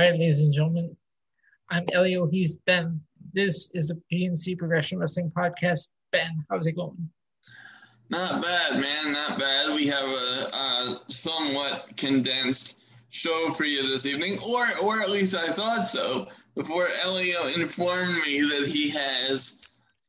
All right, ladies and gentlemen, I'm Elio. He's Ben. This is the PNC Progression Wrestling Podcast. Ben, how's it going? Not bad, man. Not bad. We have a, a somewhat condensed show for you this evening, or or at least I thought so. Before Elio informed me that he has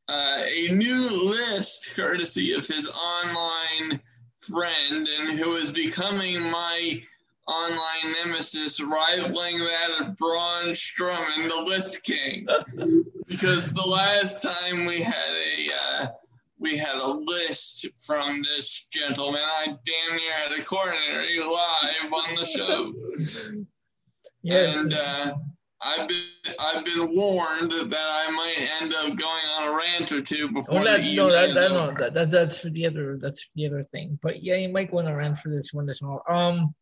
uh, a new list, courtesy of his online friend, and who is becoming my online nemesis, rivaling that of Braun Strowman, the List King. because the last time we had a uh, we had a list from this gentleman, I damn near had a coronary live on the show. Yes. And uh, I've been I've been warned that I might end up going on a rant or two before oh, that, the no, that, that, no, that, that, that's for the other that's for the other thing. But yeah, you might go on a rant for this one as well. Um,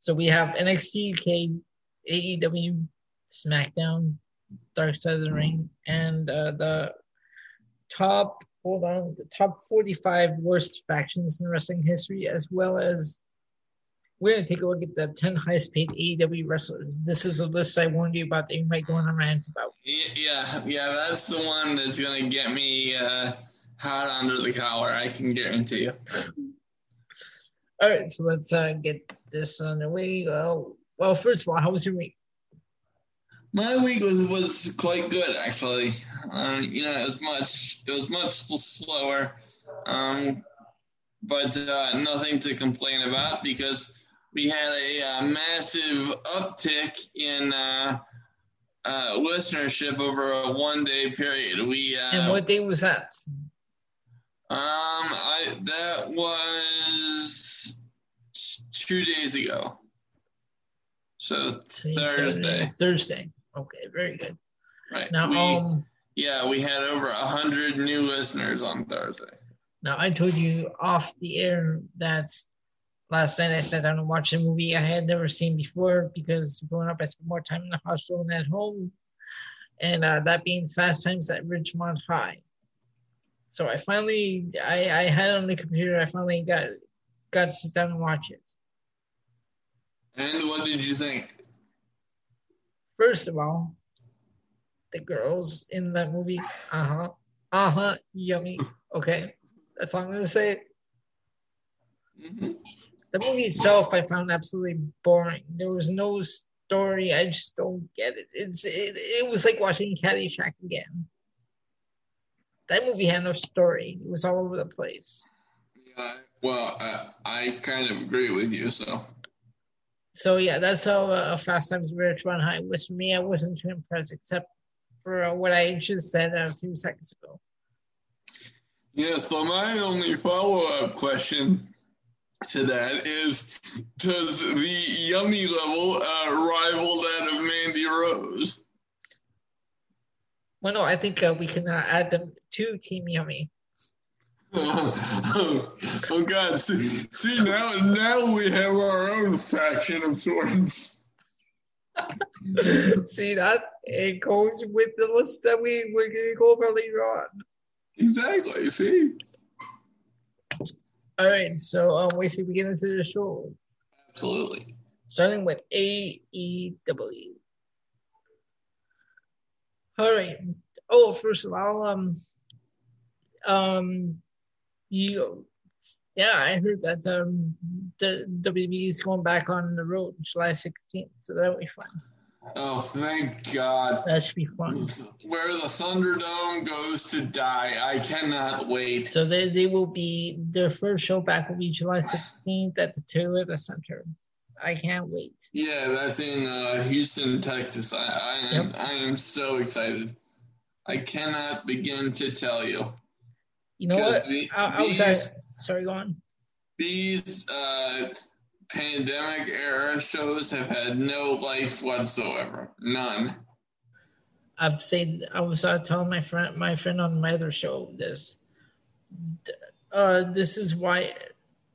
so we have NXT UK, AEW, SmackDown, Dark Side of the Ring, and uh, the top hold on the top 45 worst factions in wrestling history, as well as we're going to take a look at the 10 highest paid AEW wrestlers. This is a list I warned you about that you might go on a rant about. Yeah, yeah, that's the one that's going to get me uh, hot under the collar, I can guarantee you. All right, so let's uh, get this on the way. Well, well, first of all, how was your week? My week was, was quite good actually. Um, you know, it was much it was much slower, um, but uh, nothing to complain about because we had a uh, massive uptick in uh, uh, listenership over a one day period. We uh, and what day was that? Um, I that was two days ago. So Thursday. Thursday. Okay, very good. Right now, we, um, yeah, we had over a hundred new listeners on Thursday. Now I told you off the air that last night I sat down and watched a movie I had never seen before because growing up I spent more time in the hospital than at home, and uh, that being Fast Times at Ridgemont High. So I finally I, I had it on the computer. I finally got got to sit down and watch it. And what did you think? First of all, the girls in that movie, uh huh, uh huh, yummy. Okay, that's all I'm gonna say. Mm-hmm the movie itself I found absolutely boring. There was no story. I just don't get it. It's it, it was like watching Caddyshack again. That movie had no story. It was all over the place. Yeah, well, uh, I kind of agree with you. So. So yeah, that's how uh, Fast Times at Ridgemont High was for me. I wasn't too impressed, except for uh, what I just said a few seconds ago. Yes, but my only follow-up question to that is does the yummy level uh, rival that of Mandy Rose? Well, no, I think uh, we can uh, add them to Team Yummy. Oh, oh God! See, see now, now we have our own faction of sorts. see that it goes with the list that we we're gonna go over later on. Exactly. See. All right, so um, we should begin into the show. Absolutely. Starting with AEW. All right. Oh, first of all, um, um, you, yeah, I heard that um, the WWE is going back on the road July 16th, so that'll be fun. Oh, thank God. That should be fun. Where the Thunderdome goes to die. I cannot wait. So they, they will be, their first show back will be July 16th at the Toyota Center. I can't wait. Yeah, that's in uh, Houston, Texas. I, I, am, yep. I am so excited. I cannot begin to tell you. You know what? The, I, I was these, sorry, go on. These uh, pandemic era shows have had no life whatsoever. None. I've said I was uh, telling my friend my friend on my other show this. Uh, this is why.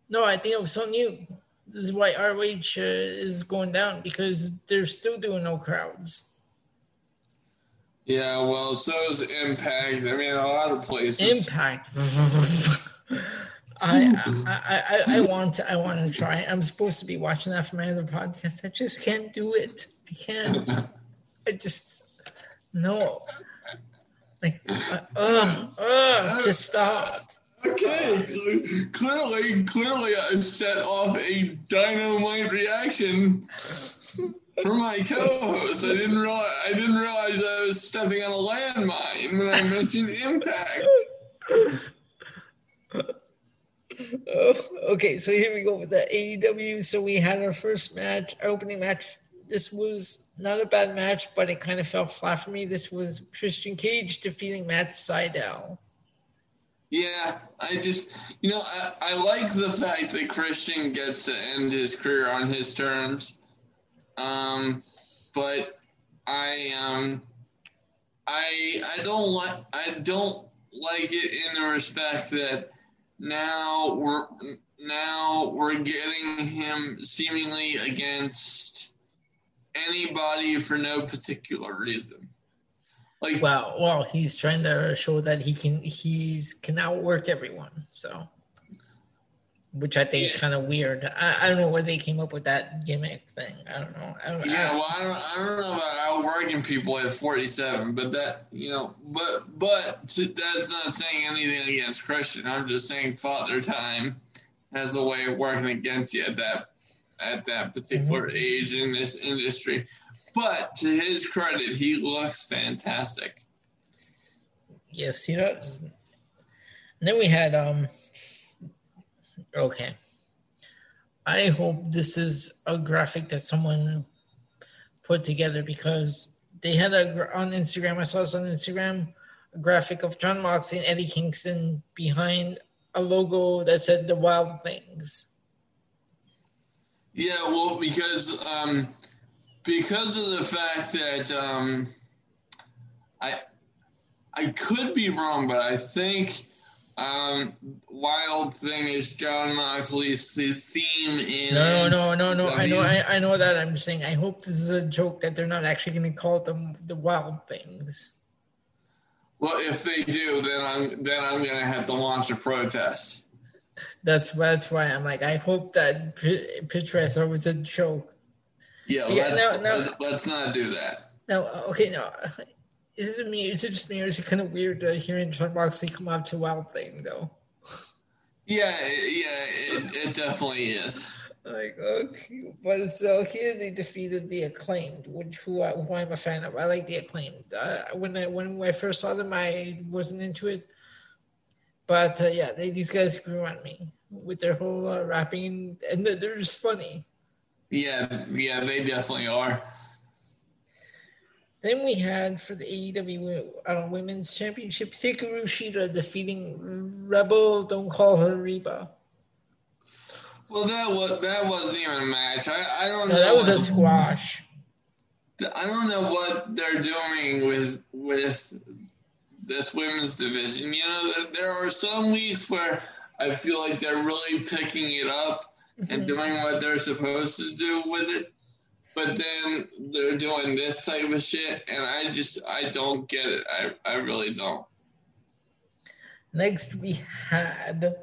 No, I think it was telling you. This is why ROH uh, is going down because they're still doing no crowds. Yeah, well, so is Impact. I mean, a lot of places. Impact. I, I, I, I want to I want to try. I'm supposed to be watching that for my other podcast. I just can't do it. I can't. I just no. Like, uh, uh, uh just stop. Okay, clearly, clearly, I set off a dynamite reaction for my co-host. I didn't realize I didn't realize I was stepping on a landmine when I mentioned impact. Oh, okay, so here we go with the AEW. So we had our first match, our opening match. This was not a bad match, but it kind of fell flat for me. This was Christian Cage defeating Matt Sydal. Yeah, I just, you know, I, I like the fact that Christian gets to end his career on his terms. Um, but I, um, I, I don't like, I don't like it in the respect that now we're now we're getting him seemingly against anybody for no particular reason. Like wow, well, he's trying to show that he can he's can outwork everyone. So which I think yeah. is kind of weird. I, I, don't know where they came up with that gimmick thing. I don't know. I don't, yeah, I well, I don't, I don't know about outworking people at 47, but that, you know, but but that's not saying anything against Christian. I'm just saying Father Time has a way of working against you at that at that particular mm-hmm. age in this industry. But to his credit, he looks fantastic. Yes, he does. And then we had um Okay. I hope this is a graphic that someone put together because they had a on Instagram. I saw this on Instagram a graphic of Jon Moxley and Eddie Kingston behind a logo that said "The Wild Things." Yeah, well, because um, because of the fact that um, I I could be wrong, but I think um, wild thing is Jon Moxley's theme in. No, no, no, no. No. I know, I, I know that. I'm just saying. I hope this is a joke that they're not actually going to call them the wild things. Well, if they do, then I'm then I'm going to have to launch a protest. That's that's why I'm like. I hope that picture I thought was a joke. Yeah, yeah let's, no, no, let's, let's not do that. No, okay, no is it me? Is it just me, or is it kind of weird uh, hearing Jon Moxley come out to Wild Thing though? Yeah, yeah, it, it definitely is. Like, okay, but so here they defeated the acclaimed, which who, I, who I'm a fan of. I like the acclaimed. Uh, when I when I first saw them, I wasn't into it, but uh, yeah, they, these guys grew on me with their whole uh, rapping, and they're just funny. Yeah, yeah, they definitely are. Then we had for the AEW uh, Women's Championship, Hikaru Shida defeating Rebel. Don't call her Reba. Well, that was that wasn't even a match. I, I don't no, know. That was a squash. I don't know what they're doing with with this women's division. You know, there are some weeks where I feel like they're really picking it up and mm-hmm. doing what they're supposed to do with it but then they're doing this type of shit, and I just I don't get it. I I really don't. Next, we had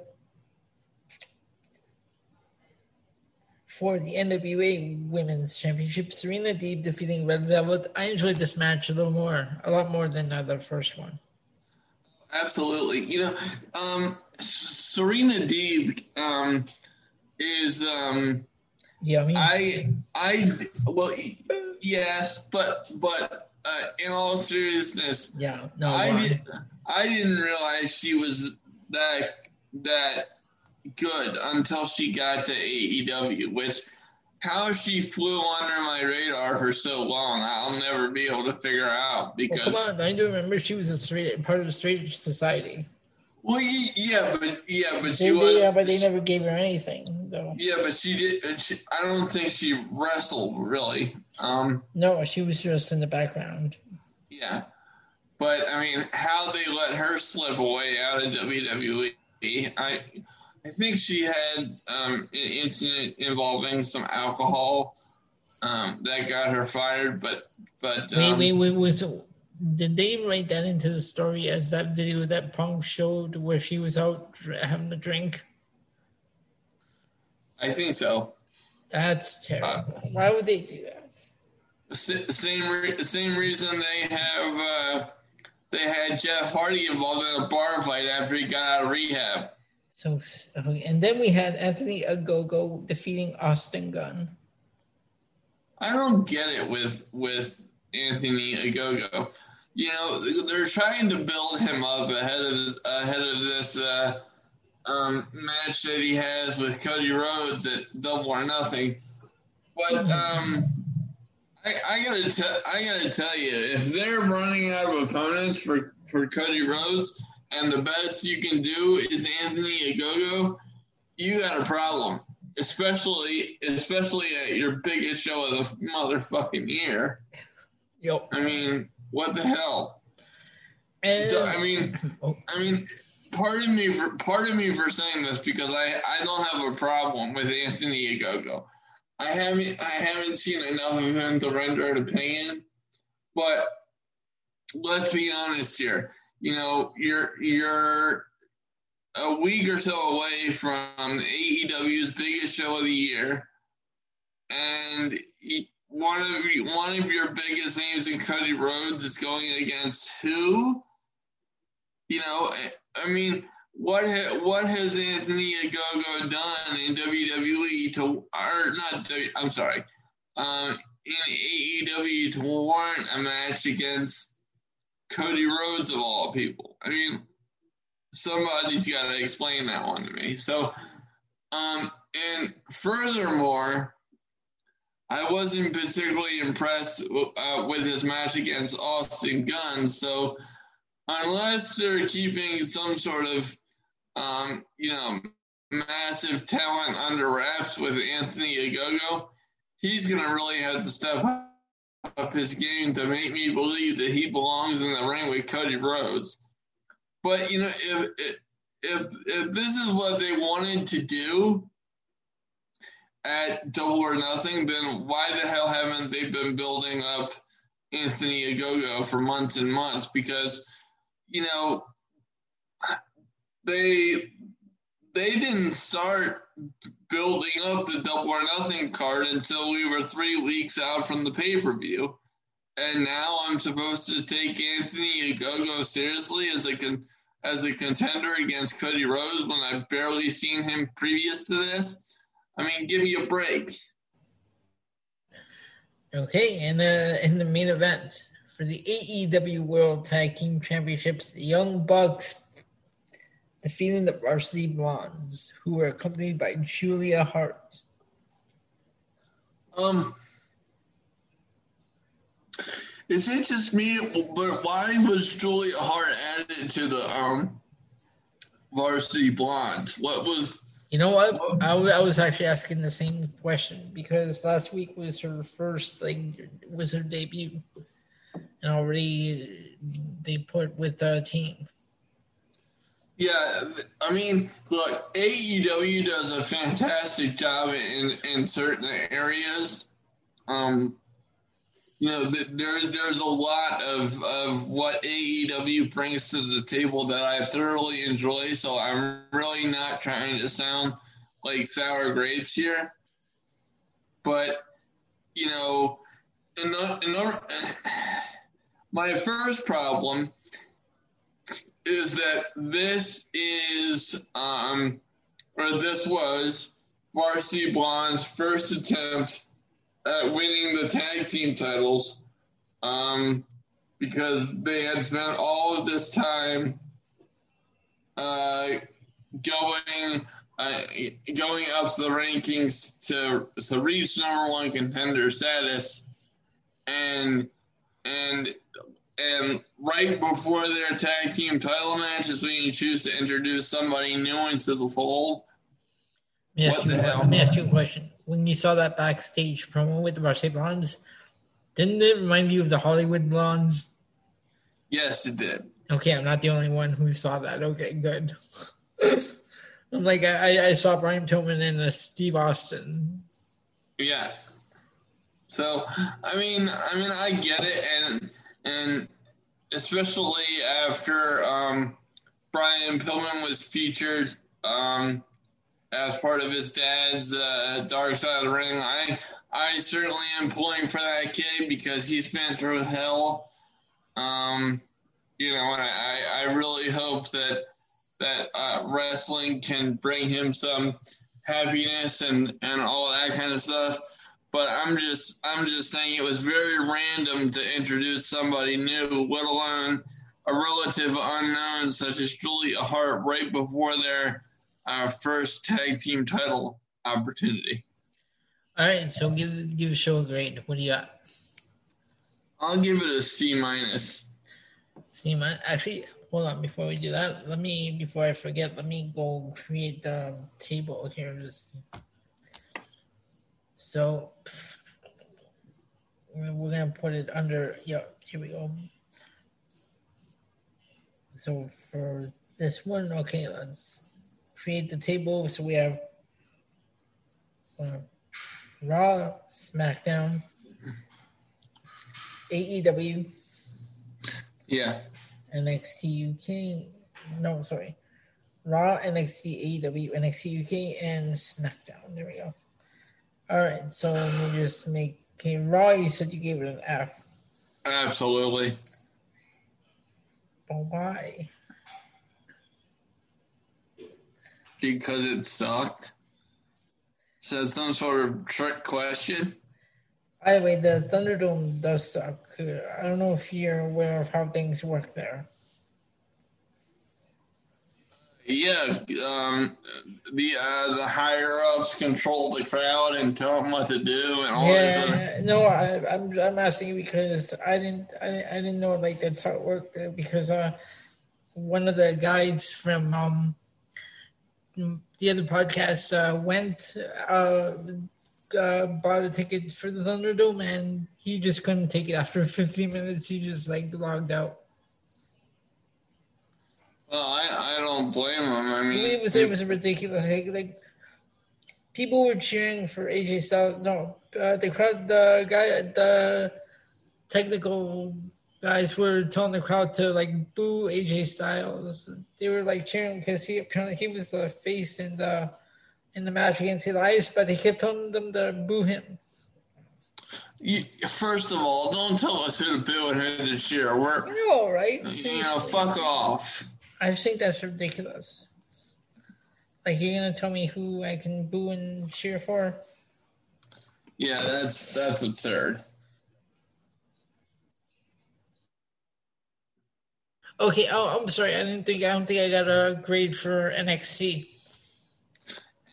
for the NWA Women's Championship, Serena Deeb defeating Red Velvet. I enjoyed this match a little more, a lot more than uh, the first one. Absolutely, you know, um, Serena Deeb um, is. Um, yeah, I mean, I, I, well, yes, but, but uh, in all seriousness, yeah, no, I, did, I didn't realize she was that that good until she got to AEW, which how she flew under my radar for so long, I'll never be able to figure out because. Well, come on, I do remember she was a straight part of the straight society. Well, yeah, but yeah, but she they, was. Yeah, but they never gave her anything, though. Yeah, but she did. She, I don't think she wrestled really. Um, no, she was just in the background. Yeah, but I mean, how they let her slip away out of WWE? I, I think she had um, an incident involving some alcohol um, that got her fired. But but um, wait, wait, wait, was did they write that into the story as that video that Punk showed where she was out having a drink? I think so. That's terrible. Uh, Why would they do that? Same re- same reason they have uh, they had Jeff Hardy involved in a bar fight after he got out of rehab. So and then we had Anthony Ogogo defeating Austin Gunn. I don't get it with with Anthony Ogogo. You know, they're trying to build him up ahead of ahead of this uh, um, match that he has with Cody Rhodes at Double or Nothing. But um, I, I, gotta tell I gotta tell you, if they're running out of opponents for for Cody Rhodes, and the best you can do is Anthony Ogogo, you got a problem especially especially at your biggest show of the motherfucking year. Yep. I mean, what the hell? And, I mean, oh. I mean, pardon me for pardon me for saying this because I I don't have a problem with Anthony Ogogo. I haven't I haven't seen enough of him to render an opinion, but let's be honest here. You know, you're you're a week or so away from AEW's biggest show of the year, and one of one of your biggest names in Cody Rhodes is going against who? You know, I mean, what ha, what has Anthony Ogogo done in WWE to, or not? I'm sorry, um, in AEW to warrant a match against Cody Rhodes of all people? I mean somebody's got to explain that one to me. So, um, and furthermore, I wasn't particularly impressed uh, with his match against Austin Gunn. So, unless they're keeping some sort of, um, you know, massive talent under wraps with Anthony Ogogo, he's going to really have to step up his game to make me believe that he belongs in the ring with Cody Rhodes. But you know, if if if this is what they wanted to do at Double or Nothing, then why the hell haven't they been building up Anthony Ogogo for months and months? Because you know they they didn't start building up the Double or Nothing card until we were three weeks out from the pay per view and now I'm supposed to take Anthony Ogogo seriously as a con- as a contender against Cody Rhodes when I've barely seen him previous to this. I mean, give me a break. Okay, and uh, in the main event for the AEW World Tag Team Championships, the Young Bucks defeating the Varsity Blondes, who were accompanied by Julia Hart. Um, is it just me? But why was Julia Hart added to the um varsity blondes? What was? You know what? what? I, I was actually asking the same question because last week was her first like was her debut, and already they put with a team. Yeah, I mean, look, AEW does a fantastic job in in certain areas. Um, you know, there there's a lot of of what AEW brings to the table that I thoroughly enjoy. So I'm really not trying to sound like sour grapes here, but you know, my first problem is that this is um or this was Varsity Blonde's first attempt at winning the tag team titles um, because they had spent all of this time uh, going uh, going up the rankings to to reach number one contender status, and and and right before their tag team title match is when you choose to introduce somebody new into the fold. Yes, what the hell? Let me ask you a question when you saw that backstage promo with the Varsity Blondes, didn't it remind you of the Hollywood Blondes? Yes, it did. Okay, I'm not the only one who saw that. Okay, good. I'm like I, I saw Brian Pillman and uh, Steve Austin. Yeah. So I mean, I mean, I get it, and and especially after um, Brian Pillman was featured um, as part of his dad's uh, Dark Side of the Ring. I I certainly am pulling for that kid because he's been through hell. Um, you know, and I, I really hope that that uh, wrestling can bring him some happiness and and all that kind of stuff. But I'm just I'm just saying it was very random to introduce somebody new, let alone a relative unknown such as Julia Hart right before their uh, first tag team title opportunity. All right, so give give the show a grade. What do you got? I'll give it a C minus. C minus. Actually, hold on. Before we do that, let me before I forget, let me go create the table here. Just so we're gonna put it under. Yeah, here we go. So for this one, okay, let's create the table. So we have uh, Raw, SmackDown, AEW. Yeah. NXT UK. No, sorry. Raw, NXT, AEW, NXT UK, and SmackDown. There we go. All right, so let me just make. Okay, Raw, you said you gave it an F. Absolutely. But why? Because it sucked. So some sort of trick question. By the way, the Thunderdome does suck. I don't know if you're aware of how things work there. Yeah, um, the uh, the higher ups control the crowd and tell them what to do and all yeah, this. no, I, am I'm, I'm asking you because I didn't I, I didn't know like that's how it worked because uh one of the guides from um the other podcast uh, went uh, uh, bought a ticket for the Thunderdome and he just couldn't take it after 15 minutes. He just like logged out. Well, I, I don't blame him. I mean, it was it was ridiculous. Like, like people were cheering for AJ Styles. No, uh, the crowd, the guy, at the technical guys were telling the crowd to like boo AJ Styles. They were like cheering because he apparently he was the face in the in the match against Elias, but they kept telling them to boo him. You, first of all, don't tell us who to boo and who to cheer. We're, you know, right? Seriously. You know, fuck off. I just think that's ridiculous. Like you're gonna tell me who I can boo and cheer for? Yeah, that's that's absurd. Okay. Oh, I'm sorry. I didn't think. I don't think I got a grade for NXT.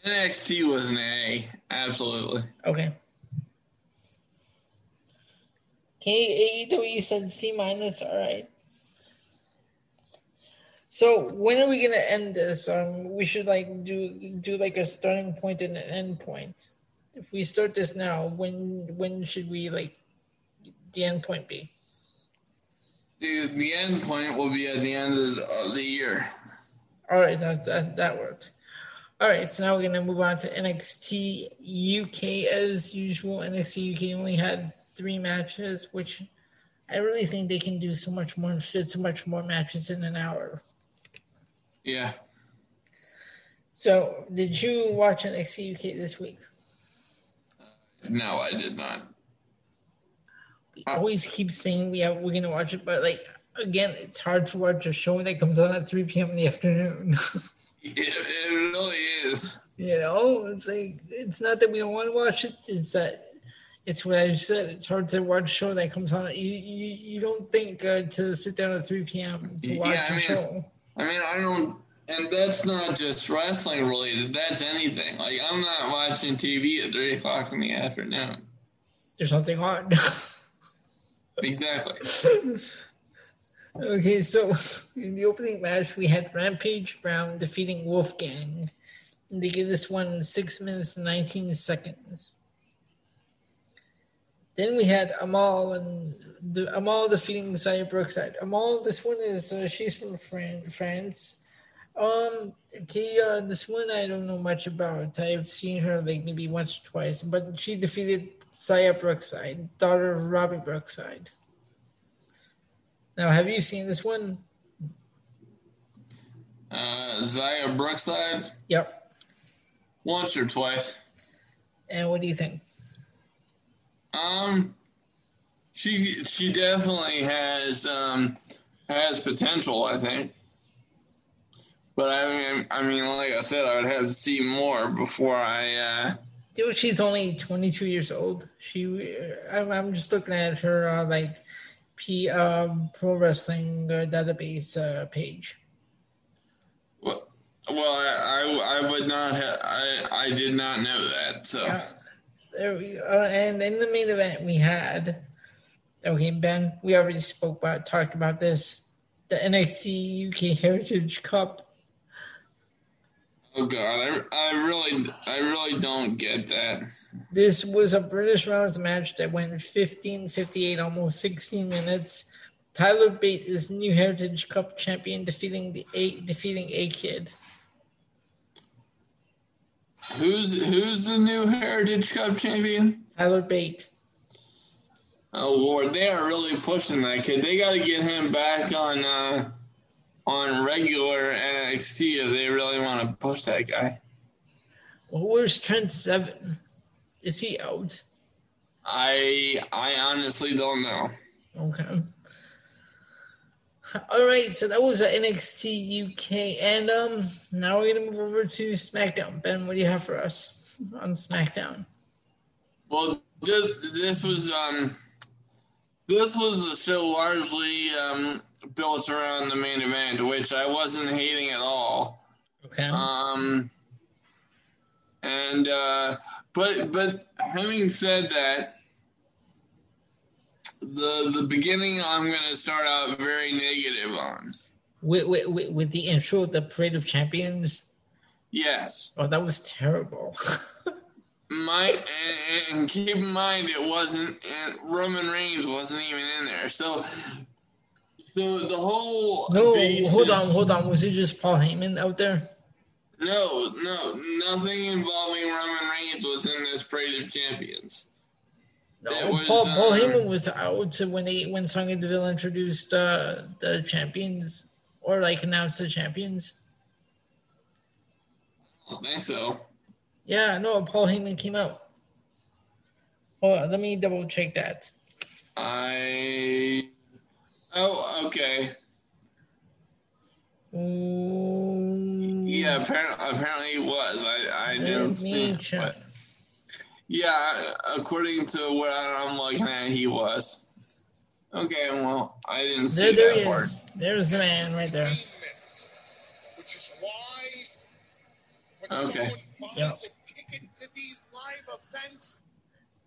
NXT was an A. Absolutely. Okay. Okay, AEW said C minus. All right. So when are we gonna end this? Um, we should like do do like a starting point and an end point. If we start this now, when when should we like the end point be? The, the end point will be at the end of the, of the year. All right, that, that that works. All right, so now we're gonna move on to NXT UK as usual. NXT UK only had three matches, which I really think they can do so much more, fit so much more matches in an hour. Yeah. So, did you watch NXT UK this week? No, I did not. Always keep saying we have we're gonna watch it, but like again, it's hard to watch a show that comes on at three p.m. in the afternoon. it, it really is. You know, it's like it's not that we don't want to watch it; it's that it's what I said. It's hard to watch a show that comes on. You you, you don't think uh, to sit down at three p.m. to watch yeah, a mean, show. I mean, I don't, and that's not just wrestling related. That's anything. Like I'm not watching TV at three o'clock in the afternoon. There's nothing on. exactly. okay, so in the opening match, we had Rampage Brown defeating Wolfgang. And they gave this one six minutes and 19 seconds. Then we had Amal and the, Amal defeating Xia Brookside. Amal, this one is uh, she's from Fran- France. Um, okay, uh, this one I don't know much about. I've seen her like maybe once or twice, but she defeated Xia Brookside, daughter of Robbie Brookside. Now, have you seen this one? Uh, Xia Brookside. Yep. once or twice. And what do you think? Um, she she definitely has um has potential. I think. But I mean, I mean, like I said, I would have to see more before I. Uh, Dude, she's only 22 years old. She, I'm, I'm just looking at her uh, like P um, pro wrestling uh, database uh, page. Well, well, I, I, I would not have. I, I did not know that. So. Yeah. There we go. Uh, and in the main event, we had. Okay, Ben, we already spoke about, talked about this. The NXT UK Heritage Cup Oh God, I, I really I really don't get that. This was a British Rounds match that went 15, 58, almost 16 minutes. Tyler Bate is new Heritage Cup champion, defeating the A defeating A Kid. Who's who's the new Heritage Cup champion? Tyler Bate. Oh Lord, they are really pushing that kid. They got to get him back on uh, on regular NXT if they really want to push that guy. Well, where's Trent Seven? Is he out? I I honestly don't know. Okay. All right, so that was NXT UK, and um, now we're gonna move over to SmackDown. Ben, what do you have for us on SmackDown? Well, this, this was um, this was a show largely um built around the main event, which I wasn't hating at all. Okay. Um, and uh, but but having said that, the the beginning I'm going to start out very negative on. With, with, with the intro of the Parade of Champions. Yes. Oh, that was terrible. My and, and, keep in mind it wasn't and Roman Reigns wasn't even in there. So so the whole no, hold on, hold on. Was it just Paul Heyman out there? No, no, nothing involving Roman Reigns was in this Parade of Champions. No, was, Paul, um, Paul Heyman was out when they when Sonya Deville introduced uh, the champions or like announced the champions. I don't think so. Yeah, no, Paul Heyman came out. Oh, let me double check that. I Oh, okay. Mm. Yeah, apparently, apparently it was. I, I didn't see but Yeah, according to what I'm looking at, he was. Okay, well, I didn't see there, there that part. There's the man right there. Which is why when okay. someone buys yep. a ticket to these live events,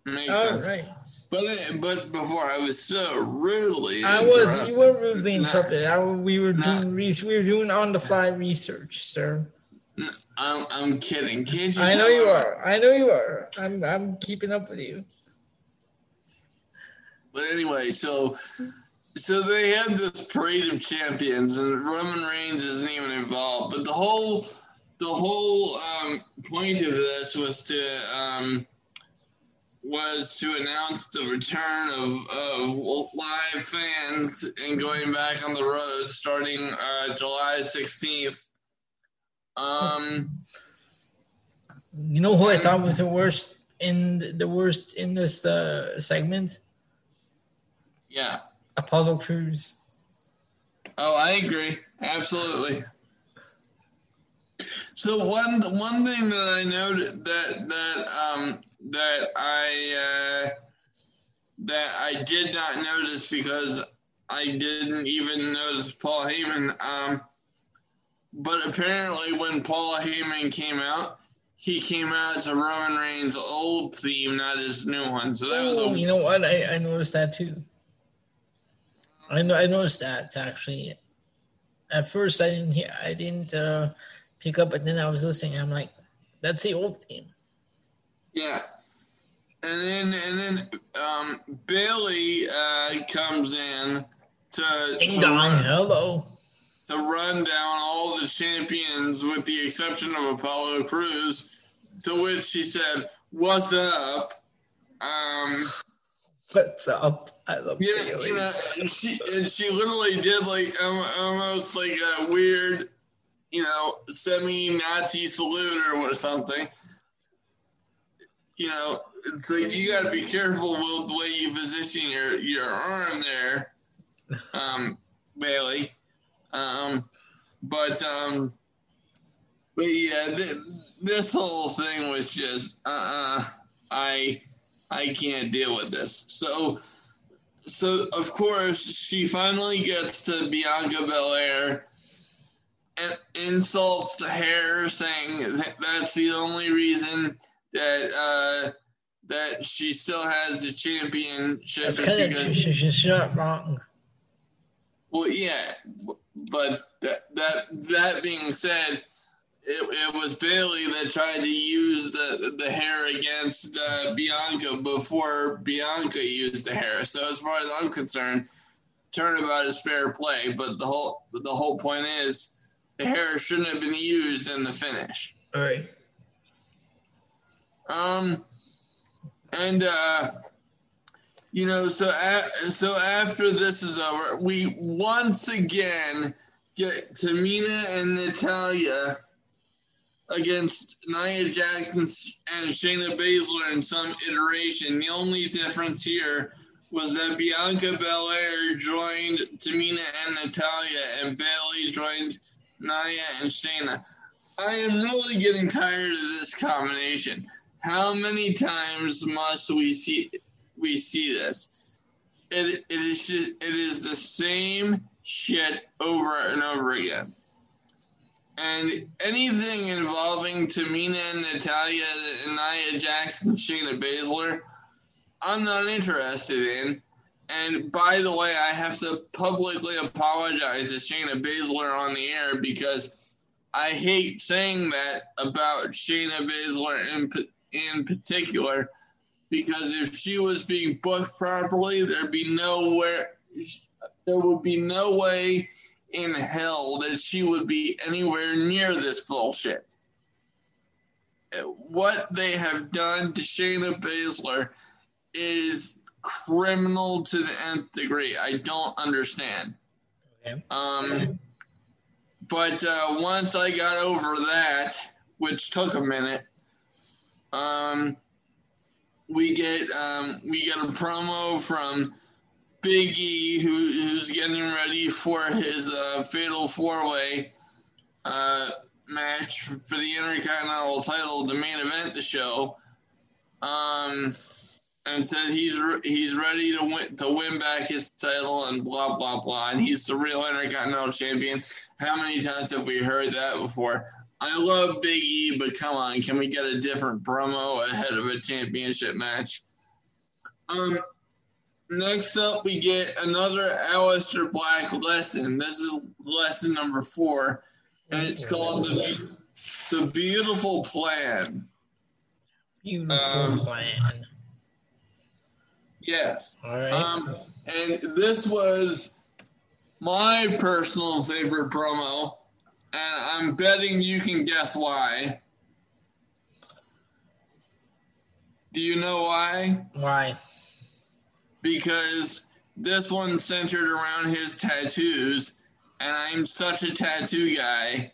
Makes All sense. Right. But but before I was so rudely. I was. You were rudely interrupted. I, we were not, doing we were doing on the fly research, sir. I'm I'm kidding. Can't you? I know you are. I know you are. I'm I'm keeping up with you. But anyway, so so they had this parade of champions, and Roman Reigns isn't even involved. But the whole the whole um, point of this was to um, was to announce the return of, of live fans and going back on the road starting uh, July 16th. Um, you know who I thought was the worst in the worst in this uh, segment? Yeah, Apollo Crews. Oh, I agree. Absolutely. So one one thing that I noted that that um that I uh, that I did not notice because I didn't even notice Paul Heyman. Um, but apparently, when Paul Heyman came out, he came out to Roman Reigns' old theme, not his new one. So that was. A- you know what? I, I noticed that too. I know I noticed that actually. At first, I didn't hear. I didn't uh, pick up, but then I was listening. I'm like, that's the old theme. Yeah, and then and then um, Bayley uh, comes in to, Ding to dong, run, hello to run down all the champions with the exception of Apollo Crews, To which she said, "What's up?" Um, What's up? I love you know. You know, and she and she literally did like um, almost like a weird, you know, semi-Nazi salute or something. you know, like you got to be careful with the way you position your your arm there, um, Bayley. Um, but um, but yeah, th- this whole thing was just uh, uh I I can't deal with this. So so of course she finally gets to Bianca Belair and insults the hair, saying that that's the only reason that uh, that she still has the championship. That's kind of she's, she's not wrong. Well, yeah, but that that that being said, it, it was Bayley that tried to use the the hair against uh, Bianca before Bianca used the hair. So as far as I'm concerned, turnabout is fair play. But the whole the whole point is the hair shouldn't have been used in the finish. All right. Um, and uh, you know, so a- so after this is over, we once again get Tamina and Natalya against Nia Jax and Shayna Baszler in some iteration. The only difference here was that Bianca Belair joined Tamina and Natalya, and Bayley joined Nia and Shayna. I am really getting tired of this combination. How many times must we see we see this? It it is just, it is the same shit over and over again. And anything involving Tamina and Natalya and Nia Jax, Shayna Baszler, I'm not interested in. And by the way, I have to publicly apologize to Shayna Baszler on the air because I hate saying that about Shayna Baszler in, in particular. Because if she was being booked properly, there'd be nowhere, there would be no way in hell that she would be anywhere near this bullshit. What they have done to Shayna Baszler is criminal to the nth degree. I don't understand. Okay. Um, but uh, once I got over that, which took a minute, um, we get um, we get a promo from Big E, who, who's getting ready for his uh, fatal four way uh, match for the Intercontinental title, the main event, the show, um, and said he's re- he's ready to win to win back his title and blah blah blah, and he's the real Intercontinental champion. How many times have we heard that before? I love Big E, but come on, can we get a different promo ahead of a championship match? Um, Next up, we get another Aleister Black lesson. This is lesson number four, and it's called the the Beautiful Plan. Beautiful um, plan. Yes. All right. Um, and this was my personal favorite promo, and I'm betting you can guess why. Do you know why? Why? because this one centered around his tattoos, and I'm such a tattoo guy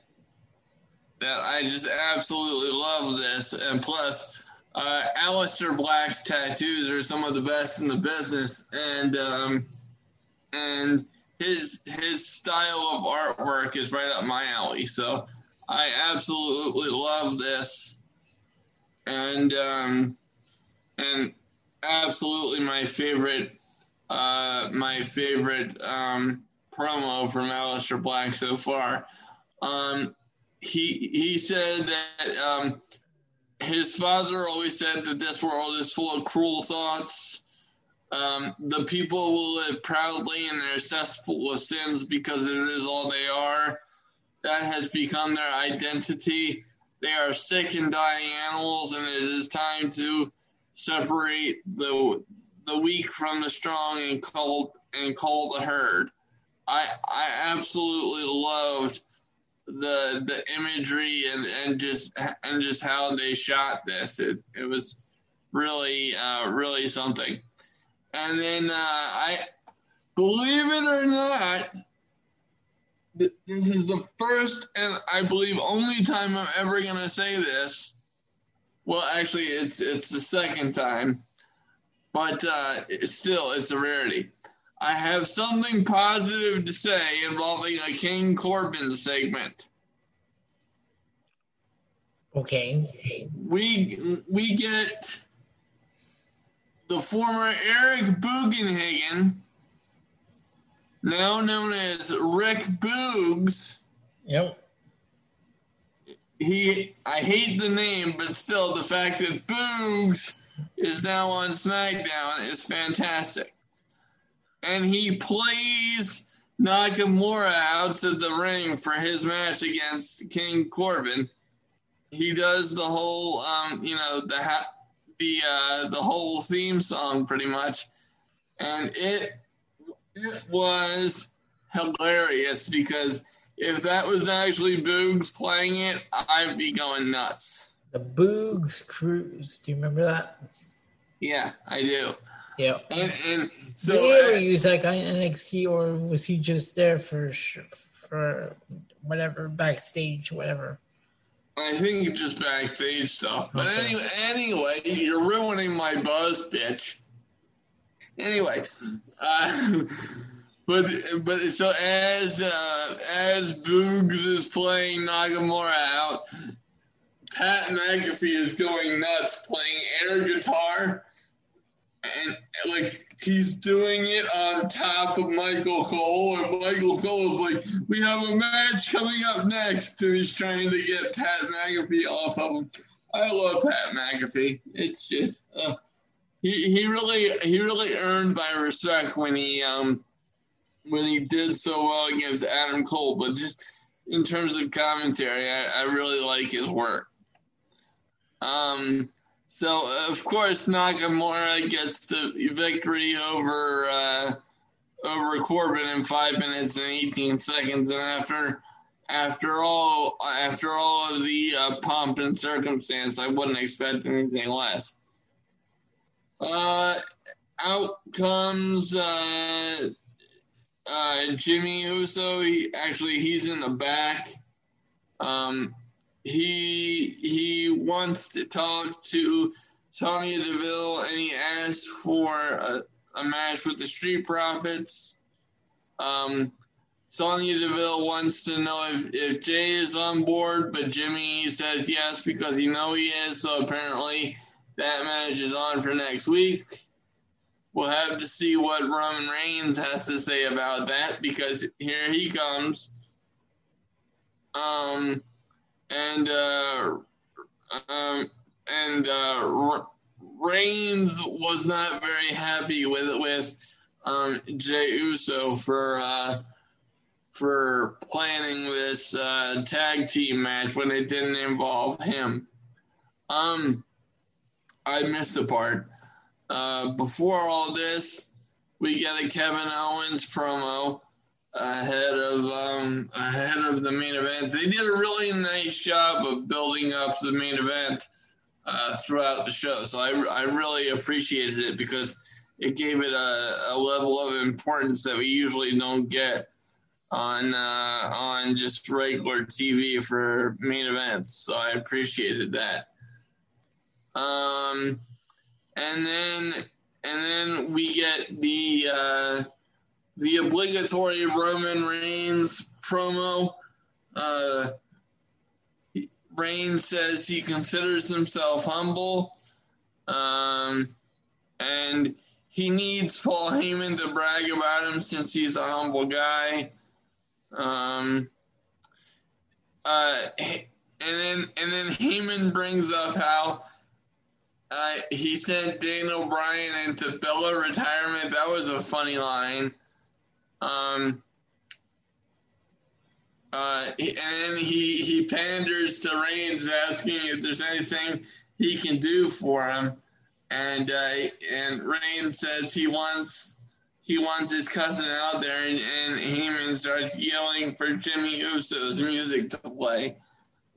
that I just absolutely love this. And plus, uh, Aleister Black's tattoos are some of the best in the business, and um, and his his style of artwork is right up my alley. So I absolutely love this, and um, and absolutely my favorite uh, my favorite um, promo from Aleister Black so far. Um, he he said that um, his father always said that this world is full of cruel thoughts. Um, the people will live proudly in their cesspool of sins because it is all they are. That has become their identity. They are sick and dying animals, and it is time to separate the the weak from the strong and call and call the herd. I I absolutely loved the the imagery and, and just and just how they shot this. It, it was really uh, really something. And then uh, I believe it or not, this is the first and I believe only time I'm ever gonna say this Well, actually, it's it's the second time, but uh, it's still it's a rarity. I have something positive to say involving a King Corbin segment. Okay. We we get the former Eric Bugenhagen, now known as Rick Boogs. Yep. He I hate the name, but still the fact that Boogs is now on SmackDown is fantastic. And he plays Nakamura outside the ring for his match against King Corbin. He does the whole, um, you know, the ha- the uh, the whole theme song pretty much, and it it was hilarious because if that was actually Boogs playing it, I'd be going nuts. The Boogs Cruise. Do you remember that? Yeah, I do. Yeah. And, and so Did he that guy in NXT, or was he just there for for whatever backstage, whatever? I think it's just backstage stuff. But Okay. anyway, anyway, you're ruining my buzz, bitch. Anyway, uh, but but so as uh, as Boogs is playing Nakamura out, Pat McAfee is going nuts playing air guitar, and like he's doing it on top of Michael Cole, and Michael Cole is like, "We have a match coming up next," and he's trying to get Pat McAfee off of him. I love Pat McAfee. It's just uh, he he really he really earned my respect when he um when he did so well against Adam Cole, but just in terms of commentary, I, I really like his work. Um, so of course Nakamura gets the victory over uh, over Corbin in five minutes and eighteen seconds, and after after all after all of the uh, pomp and circumstance, I wouldn't expect anything less. Uh, out comes uh, uh, Jimmy Uso. He actually he's in the back. Um, he he wants to talk to Sonya Deville, and he asks for a, a match with the Street Profits. Um, Sonya Deville wants to know if, if Jay is on board, but Jimmy says yes because he know he is. So apparently that match is on for next week. We'll have to see what Roman Reigns has to say about that because here he comes. Um, and uh, um, and uh, Reigns was not very happy with with um, Jay Uso for uh, for planning this uh, tag team match when it didn't involve him. Um, I missed a part. Uh, before all this, we get a Kevin Owens promo ahead of um, ahead of the main event. They did a really nice job of building up the main event uh, throughout the show, so I, I really appreciated it because it gave it a, a level of importance that we usually don't get on uh, on just regular TV for main events. So I appreciated that. Um, and then and then we get the uh, the obligatory Roman Reigns promo. Uh, Reigns says he considers himself humble, um, and he needs Paul Heyman to brag about him since he's a humble guy. Um, uh, and then and then Heyman brings up how uh, he sent Daniel Bryan into Bella retirement. That was a funny line. Um, uh, and he he panders to Reigns, asking if there's anything he can do for him, and uh, and Reigns says he wants he wants his cousin out there, and, and Heyman starts yelling for Jimmy Uso's music to play,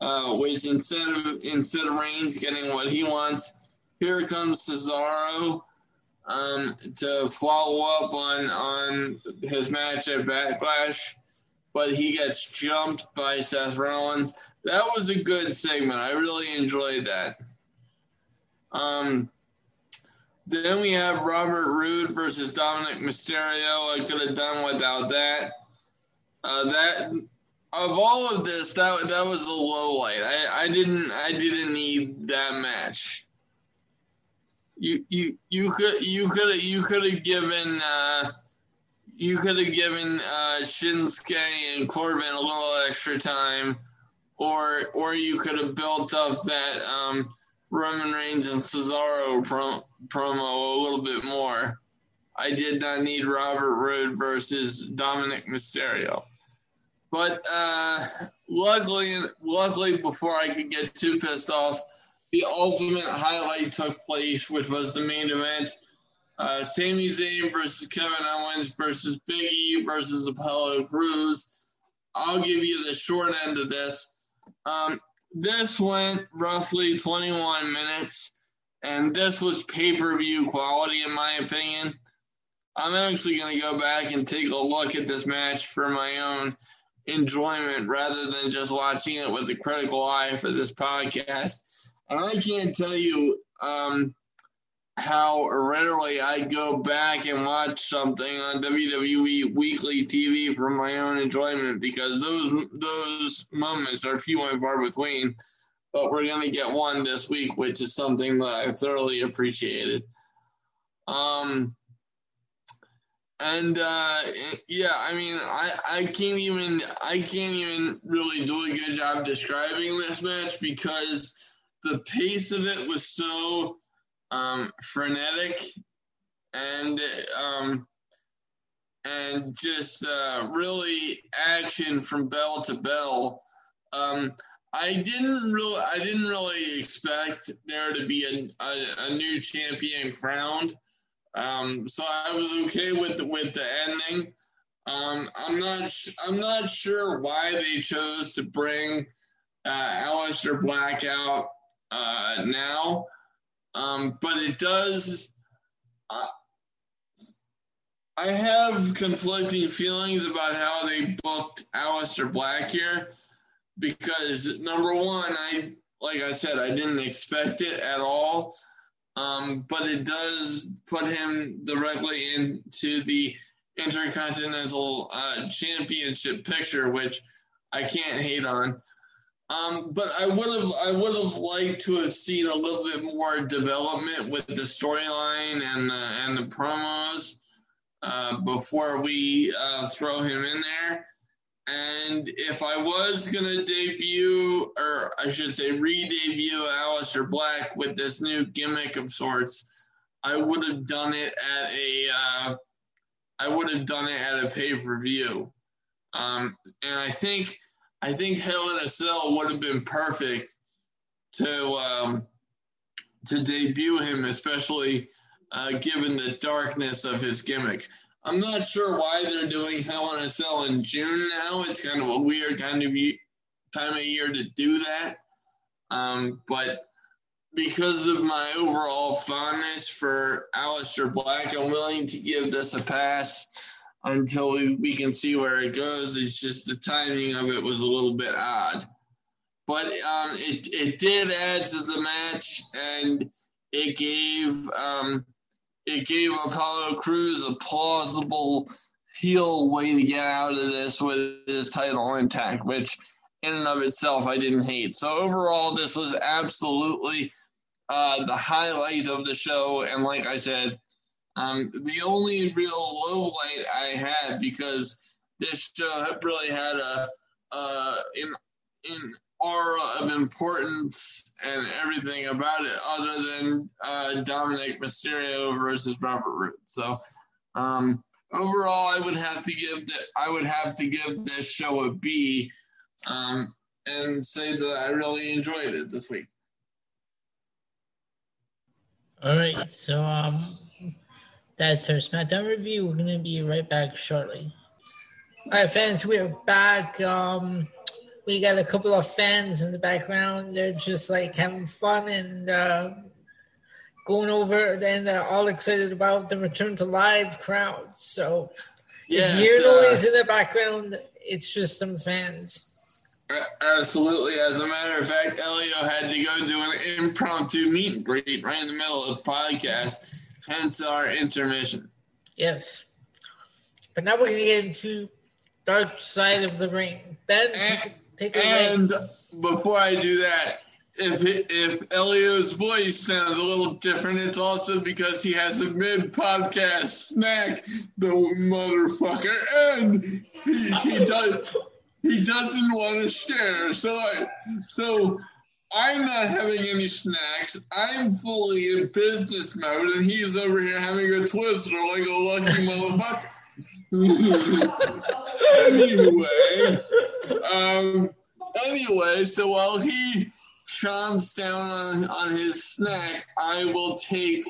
uh, which instead of instead of Reigns getting what he wants, here comes Cesaro um, to follow up on on his match at Backlash, but he gets jumped by Seth Rollins. That was a good segment. I really enjoyed that. Um, then we have Robert Roode versus Dominic Mysterio. I could have done without that. Uh, that of all of this, that that was the low light. I, I didn't I didn't need that match. You you you could you could you could have given uh, you could have given uh, Shinsuke and Corbin a little extra time, or or you could have built up that um, Roman Reigns and Cesaro pro- promo a little bit more. I did not need Robert Roode versus Dominic Mysterio. But uh, luckily, luckily, before I could get too pissed off, the ultimate highlight took place, which was the main event. Uh, Sami Zayn versus Kevin Owens versus Big E versus Apollo Crews. I'll give you the short end of this. Um, this went roughly 21 minutes, and this was pay per view quality, in my opinion. I'm actually going to go back and take a look at this match for my own enjoyment rather than just watching it with a critical eye for this podcast. And I can't tell you um, how rarely I go back and watch something on WWE weekly TV for my own enjoyment because those those moments are few and far between. But we're gonna get one this week, which is something that I thoroughly appreciated. Um, and uh, yeah, I mean, I, I can't even I can't even really do a good job describing this match because the pace of it was so um, frenetic and um, and just uh, really action from bell to bell. Um, I didn't really I didn't really expect there to be a, a, a new champion crowned. Um, so I was okay with the, with the ending. Um, I'm not sh- I'm not sure why they chose to bring uh, Aleister Black out uh, now, um, but it does. Uh, I have conflicting feelings about how they booked Aleister Black here because number one, I like I said, I didn't expect it at all. Um, but it does put him directly into the Intercontinental uh, Championship picture, which I can't hate on. Um, but I would have I would have liked to have seen a little bit more development with the storyline and the, and the promos uh, before we uh, throw him in there. And if I was to debut, or I should say re debut Aleister Black with this new gimmick of sorts, I would have done it at a, uh, I would have done it at a pay per view. Um, and I think, I think Hell in a Cell would have been perfect to, um, to debut him, especially uh, given the darkness of his gimmick. I'm not sure why they're doing Hell in a Cell in June now. It's kind of a weird kind of time of year to do that. Um, but because of my overall fondness for Aleister Black, I'm willing to give this a pass until we, we can see where it goes. It's just the timing of it was a little bit odd. But um, it, it did add to the match, and it gave um, it gave Apollo Crews a plausible heel way to get out of this with his title intact, which in and of itself I didn't hate. So overall, this was absolutely uh, the highlight of the show, and like I said, um, the only real low light I had because this show really had a uh, in in aura of importance and everything about it other than uh, Dominic Mysterio versus Robert Roode. So um, overall, I would have to give the, I would have to give this show a B um, and say that I really enjoyed it this week. All right, so um, that's our SmackDown review. We're gonna be right back shortly. All right, fans, we're back. Um, we got a couple of fans in the background. They're just like having fun and uh, going over. Then they're all excited about the return to live crowd. So Yes, if you hear uh, noise in the background, it's just some fans. Absolutely. As a matter of fact, Elio had to go do an impromptu meet and greet right in the middle of the podcast, hence our intermission. Yes. But now we're gonna get into dark side of the ring. Ben, take, take it away. And before I do that, if if Elio's voice sounds a little different, it's also because he has a mid podcast snack, the motherfucker, and he, he does he doesn't want to share. So I so I'm not having any snacks. I'm fully in business mode, and he's over here having a twister like a lucky motherfucker. anyway, um, anyway, so while he chomps down on, on his snack, I will take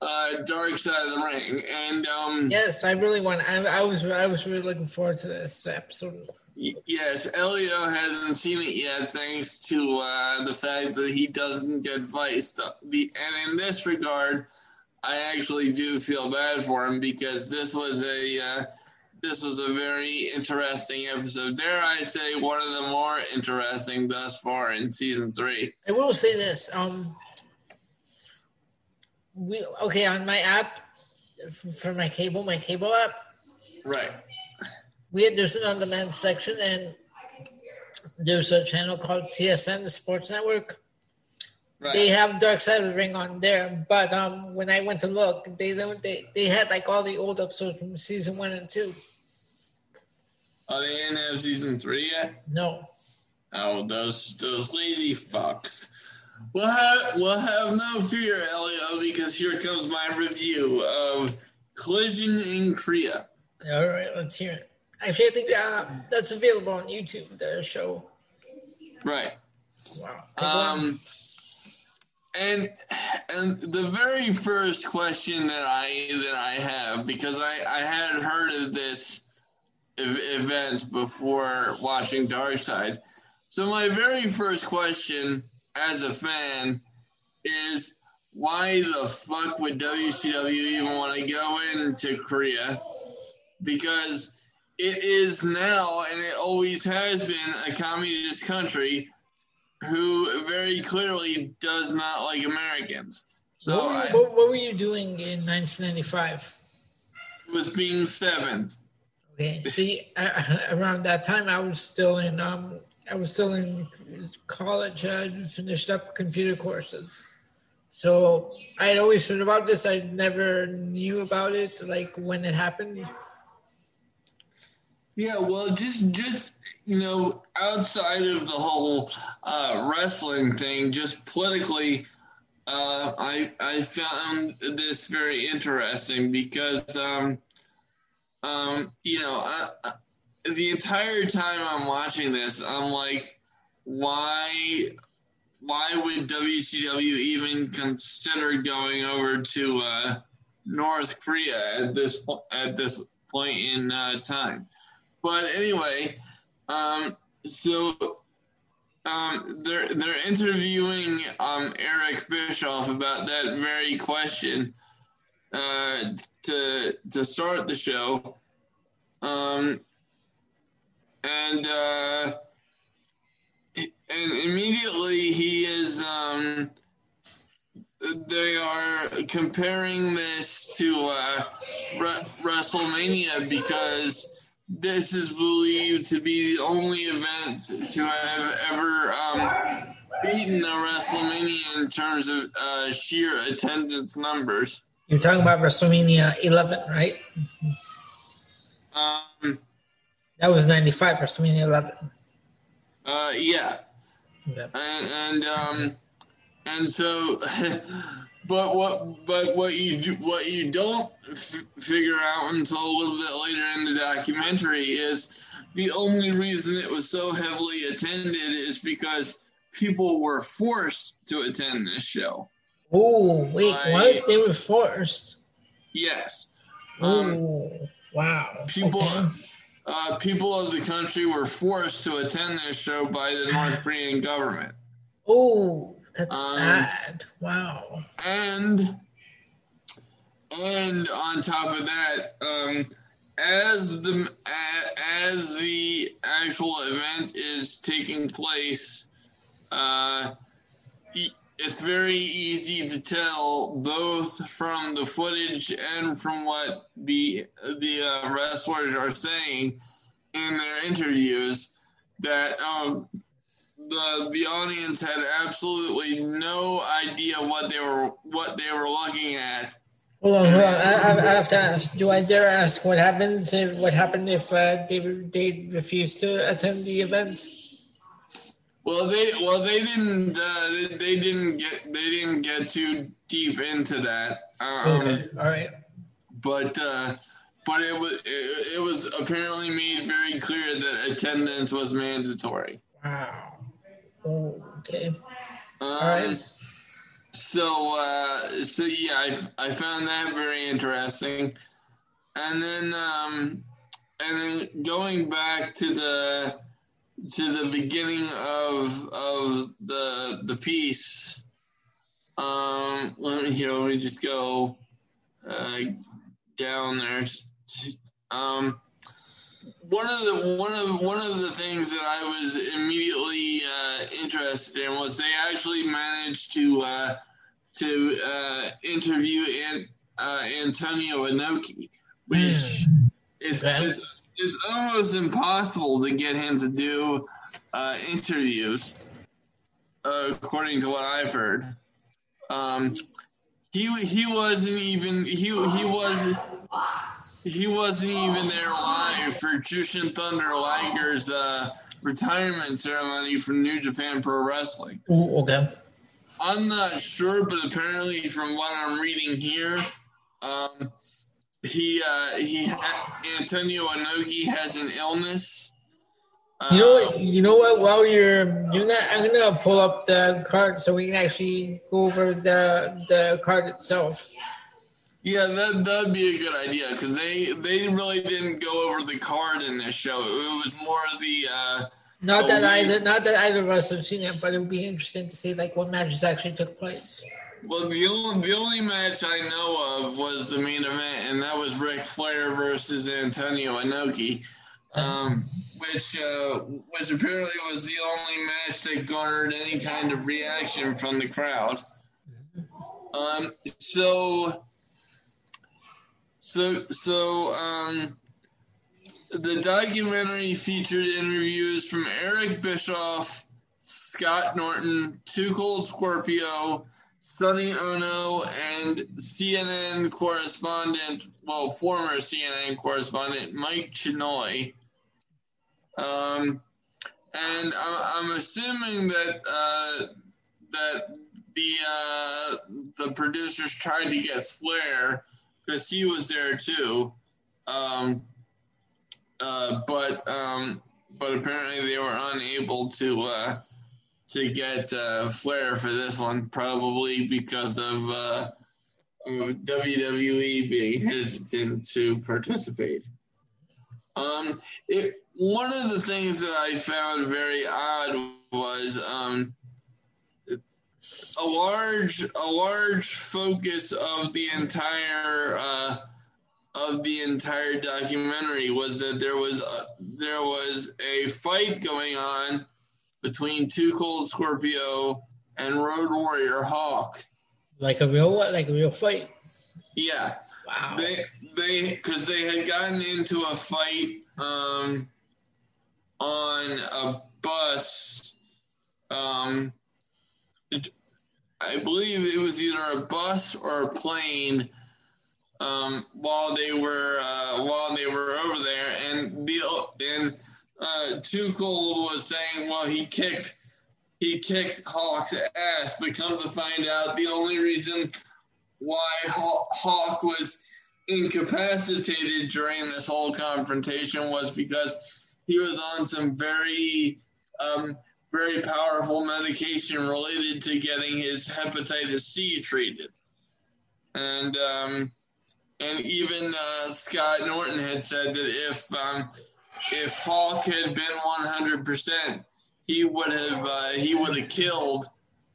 uh, Dark Side of the Ring. And um, Yes, I really want. I, I was I was really looking forward to this episode. Yes, Elio hasn't seen it yet, thanks to uh, the fact that he doesn't get Vice. The, the, and in this regard, I actually do feel bad for him because this was a uh, this was a very interesting episode. Dare I say, one of the more interesting thus far in season three. I will say this. Um, we okay on my app for my cable, my cable app. Right. We had there's an on-demand section, and there's a channel called TSN, Sports Network. Right. They have Dark Side of the Ring on there, but um, when I went to look, they don't. They, they had like all the old episodes from season one and two. Oh, they didn't have season three yet. No, Oh, those those lazy fucks. We'll have we'll have no fear, Elio, because here comes my review of Collision in Korea. all right, let's hear it. Actually, I think uh, that's available on YouTube. The show. Right. Wow. Um, and and the very first question that I that I have because I I had heard of this event before watching Dark Side. So my very first question as a fan is why the fuck would WCW even want to go into Korea? Because it is now and it always has been a communist country who very clearly does not like Americans. So what, were you, I what, what were you doing in 1995? It was being seven. Okay, see, I, around that time, I was still in um, I was still in college. I finished up computer courses, so I had always heard about this. I never knew about it, like when it happened. Yeah, well, just just you know, outside of the whole uh, wrestling thing, just politically, uh, I I found this very interesting because um, um, you know, I, I, the entire time I'm watching this, I'm like, why why would WCW even consider going over to uh, North Korea at this at this point in uh, time? But anyway, um, so um, they're they're interviewing um, Eric Bischoff about that very question uh, to to start the show, um, and uh, and immediately he is um, they are comparing this to uh, Re- WrestleMania because this is believed to be the only event to have ever um, beaten a WrestleMania in terms of uh, sheer attendance numbers. You're talking about WrestleMania 11, right? Um, That was 95, WrestleMania 11. uh, yeah, Yeah. and and um, and so, but what but what you do, what you don't f- figure out until a little bit later in the documentary is the only reason it was so heavily attended is because people were forced to attend this show. Oh, wait, what? They were forced. Yes. Oh, Um, wow. people- Okay. uh, people of the country were forced to attend this show by the North Korean government. Oh, that's Um, bad. Wow. and and on top of that, um, as the as the actual event is taking place, uh, it's very easy to tell both from the footage and from what the the uh, wrestlers are saying in their interviews that um, the the audience had absolutely no idea what they were what they were looking at. Hold on, hold on. I, I have to ask. Do I dare ask what happens if what happened if uh, they they refuse to attend the event? Well, they well they didn't uh, they, they didn't get they didn't get too deep into that. Um, okay, all right. But uh, but it was it, it was apparently made very clear that attendance was mandatory. Wow. Oh, okay. Um, All right. So, uh, so yeah, I, I found that very interesting. And then, um, and then going back to the to the beginning of of the the piece. Um, let me here. Let me just go uh, down there. Um, one of the one of one of the things that I was immediately uh, interested in was they actually managed to uh, to uh, interview An- uh, Antonio Inoki, which hmm. is, is, is almost impossible to get him to do uh, interviews, uh, according to what I've heard. Um, he he wasn't even he he was he wasn't even there live for Jushin Thunder Liger's uh, retirement ceremony from New Japan Pro Wrestling. Ooh, okay. I'm not sure, but apparently, from what I'm reading here, um, he uh, he ha- Antonio Inoki has an illness. You know, um, you know what? While you're doing that, I'm gonna pull up the card so we can actually go over the the card itself. Yeah, that that'd be a good idea because they they really didn't go over the card in this show. It was more of the. Uh, not that either, not that either of us have seen it, but it would be interesting to see like what matches actually took place. Well, the only the only match I know of was the main event, and that was Ric Flair versus Antonio Inoki, um, which uh, which apparently was the only match that garnered any kind of reaction from the crowd. Um, so so, so um, the documentary featured interviews from Eric Bischoff, Scott Norton, Two Cold Scorpio, Sonny Ono, and CNN correspondent, well, former CNN correspondent Mike Chinoy. Um, and I'm assuming that uh, that the uh, the producers tried to get Flair because he was there too. Um, uh, but um, but apparently they were unable to uh, to get uh, Flair for this one, probably because of, uh, WWE being hesitant to participate. Um, it, one of the things that I found very odd was um, a large a large focus of the entire uh, of the entire documentary was that there was a, there was a fight going on between Two Cold Scorpio and Road Warrior Hawk. Like a real what? Like a real fight? Yeah. Wow. They they because they had gotten into a fight um, on a bus. Um, I believe it was either a bus or a plane um, while they were uh, while they were over there, and the and uh, Cold was saying, well, he kicked he kicked Hawk's ass, but come to find out, the only reason why Hawk was incapacitated during this whole confrontation was because he was on some very um, very powerful medication related to getting his hepatitis C treated. And um, and even uh, Scott Norton had said that if um, if Hawk had been 100%, he would have uh, he would have killed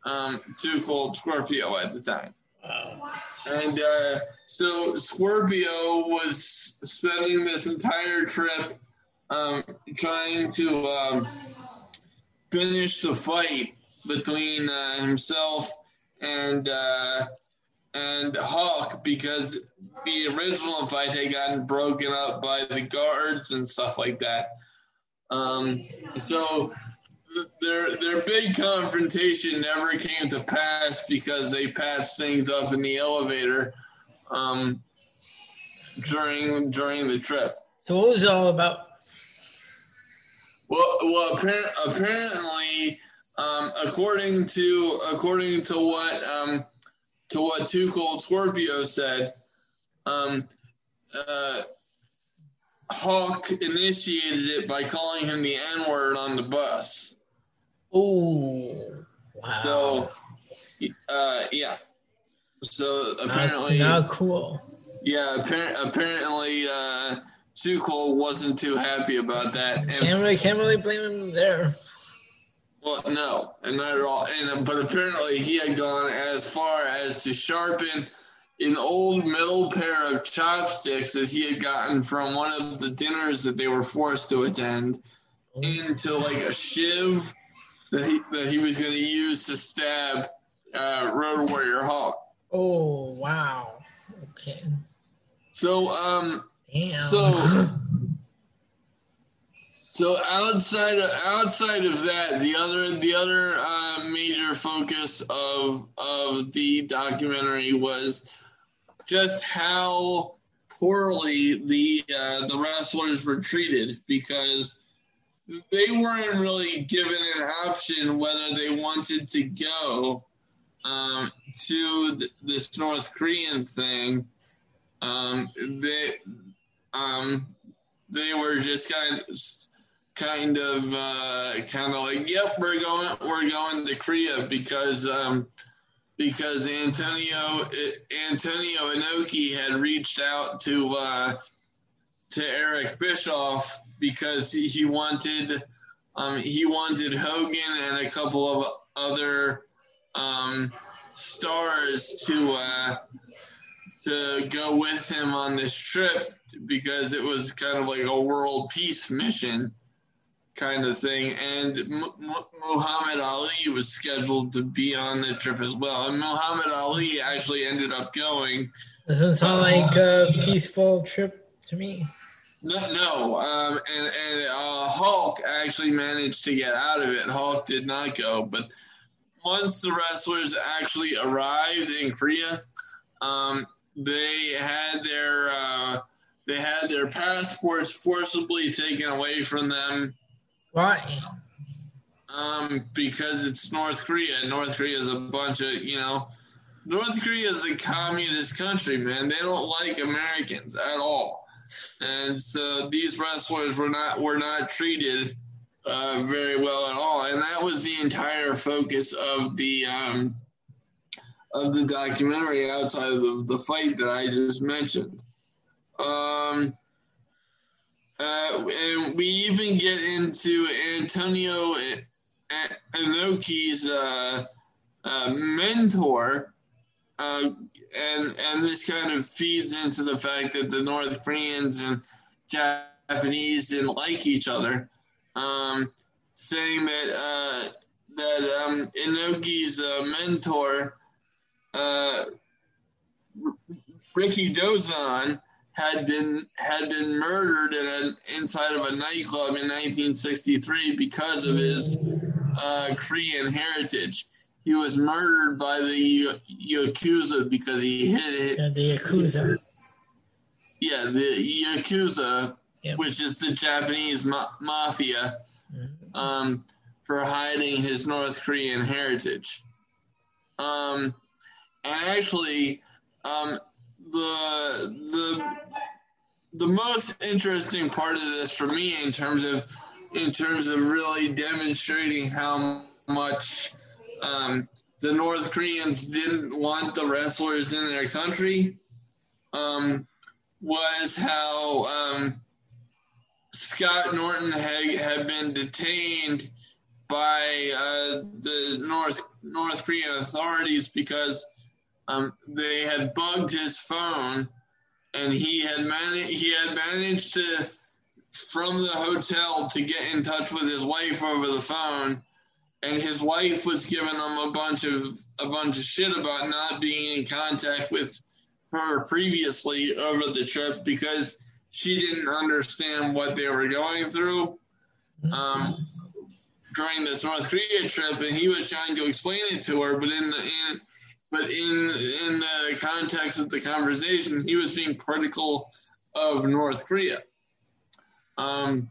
um, Cold Scorpio at the time. Wow. And uh, so Scorpio was spending this entire trip um, trying to um, finish the fight between uh, himself and uh, and Hawk because the original fight had gotten broken up by the guards and stuff like that. Um, so their their big confrontation never came to pass because they patched things up in the elevator um, during during the trip. So what was it all about? Well, well, apparent, apparently, um, according to according to what um, to what Two Cold Scorpio said, um, uh, Hawk initiated it by calling him the N word on the bus. Oh, wow. So, uh, yeah. So apparently, not, not cool. yeah. Apparent, apparently, uh, Tuchel wasn't too happy about that. And, Can't really, can't really blame him there. well, no, and not at all. And but apparently, he had gone as far as to sharpen an old metal pair of chopsticks that he had gotten from one of the dinners that they were forced to attend into like a shiv that he that he was going to use to stab uh, Road Warrior Hawk. Oh, wow. Okay. So um Damn. So- so outside of, outside of that, the other the other uh, major focus of of the documentary was just how poorly the uh, the wrestlers were treated because they weren't really given an option whether they wanted to go um, to th- this North Korean thing. Um, they um, they were just kind of kind of uh, kind of like, yep, we're going we're going to Korea because um, because Antonio Antonio Inoki had reached out to uh, to Eric Bischoff because he, wanted um, he wanted Hogan and a couple of other um, stars to uh, to go with him on this trip because it was kind of like a world peace mission kind of thing. And Muhammad Ali was scheduled to be on the trip as well. And Muhammad Ali actually ended up going. Doesn't sound like a peaceful trip to me. No, no. Um, and and uh, Hulk actually managed to get out of it. Hulk did not go, but once the wrestlers actually arrived in Korea, um, they had their uh, they had their passports forcibly taken away from them Why? um, because it's North Korea. North Korea is a bunch of you know. North Korea is a communist country, man. They don't like Americans at all, and so these wrestlers were not were not treated uh, very well at all. And that was the entire focus of the um, of the documentary, outside of the, the fight that I just mentioned. Um, uh, and we even get into Antonio Inoki's uh, uh, mentor, uh, and and this kind of feeds into the fact that the North Koreans and Japanese didn't like each other, um, saying that uh, that um, Inoki's uh, mentor, uh, Rikidozan, had been had been murdered in a, inside of a nightclub in 1963 because of his uh, Korean heritage. He was murdered by the Yakuza because he hit Yeah, the Yakuza. yeah the Yakuza, Yep. which is the Japanese ma- mafia, Mhm. um, for hiding his North Korean heritage. Um, and actually, um, the the the most interesting part of this for me in terms of in terms of really demonstrating how much um, the North Koreans didn't want the wrestlers in their country um, was how um, Scott Norton had, had been detained by uh, the North North Korean authorities because um, they had bugged his phone, and he had managed he had managed to from the hotel to get in touch with his wife over the phone and his wife was giving him a bunch of a bunch of shit about not being in contact with her previously over the trip because she didn't understand what they were going through um, during this North Korea trip, and he was trying to explain it to her, but in the in but in in the context of the conversation, he was being critical of North Korea. Um,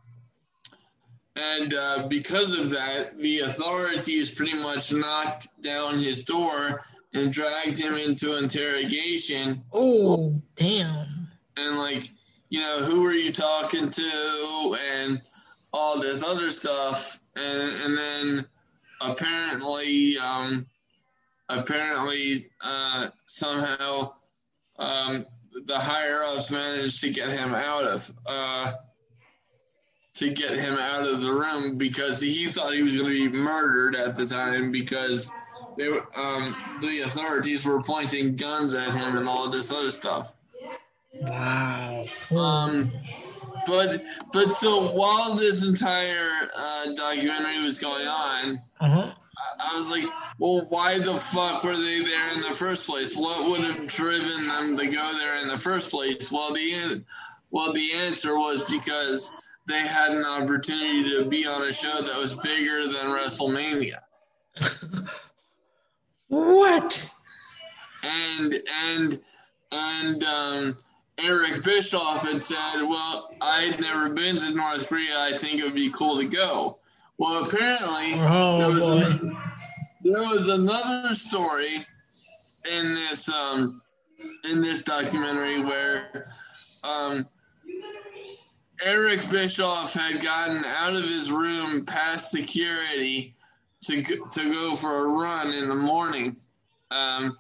and uh, because of that, the authorities pretty much knocked down his door and dragged him into interrogation. Oh, damn. And, like, you know, who were you talking to? And all this other stuff. And, and then apparently, um, apparently, uh, somehow, um, the higher ups managed to get him out of. Uh, to get him out of the room because he thought he was going to be murdered at the time because they um, the authorities were pointing guns at him and all this other stuff. Wow. Um, but but so while this entire uh, documentary was going on, uh-huh. I, was like, well, why the fuck were they there in the first place? What would have driven them to go there in the first place? Well, the well the answer was because they had an opportunity to be on a show that was bigger than WrestleMania. what? And and and um, Eric Bischoff had said, "Well, I'd never been to North Korea. I think it would be cool to go." Well, apparently oh, there was boy. there was another story in this um, in this documentary where um, Eric Bischoff had gotten out of his room past security to go, to go for a run in the morning. Um,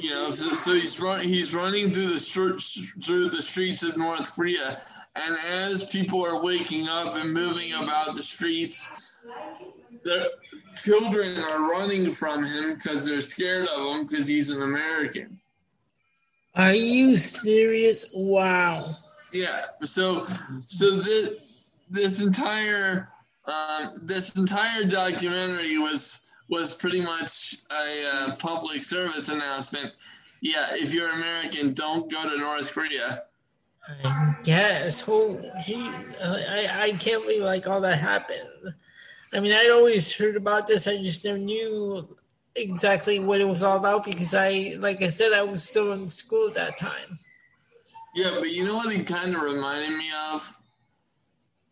you know, so, so he's run, he's running through the through the streets of North Korea, and as people are waking up and moving about the streets, the children are running from him because they're scared of him because he's an American. Are you serious? Wow. Yeah. So so this this entire um, this entire documentary was was pretty much a uh, public service announcement. Yeah, if you're American, don't go to North Korea. I guess. Holy gee, I, I can't believe like all that happened. I mean, I'd always heard about this. I just never knew exactly what it was all about because I, like I said, I was still in school at that time. Yeah, but you know what it kind of reminded me of?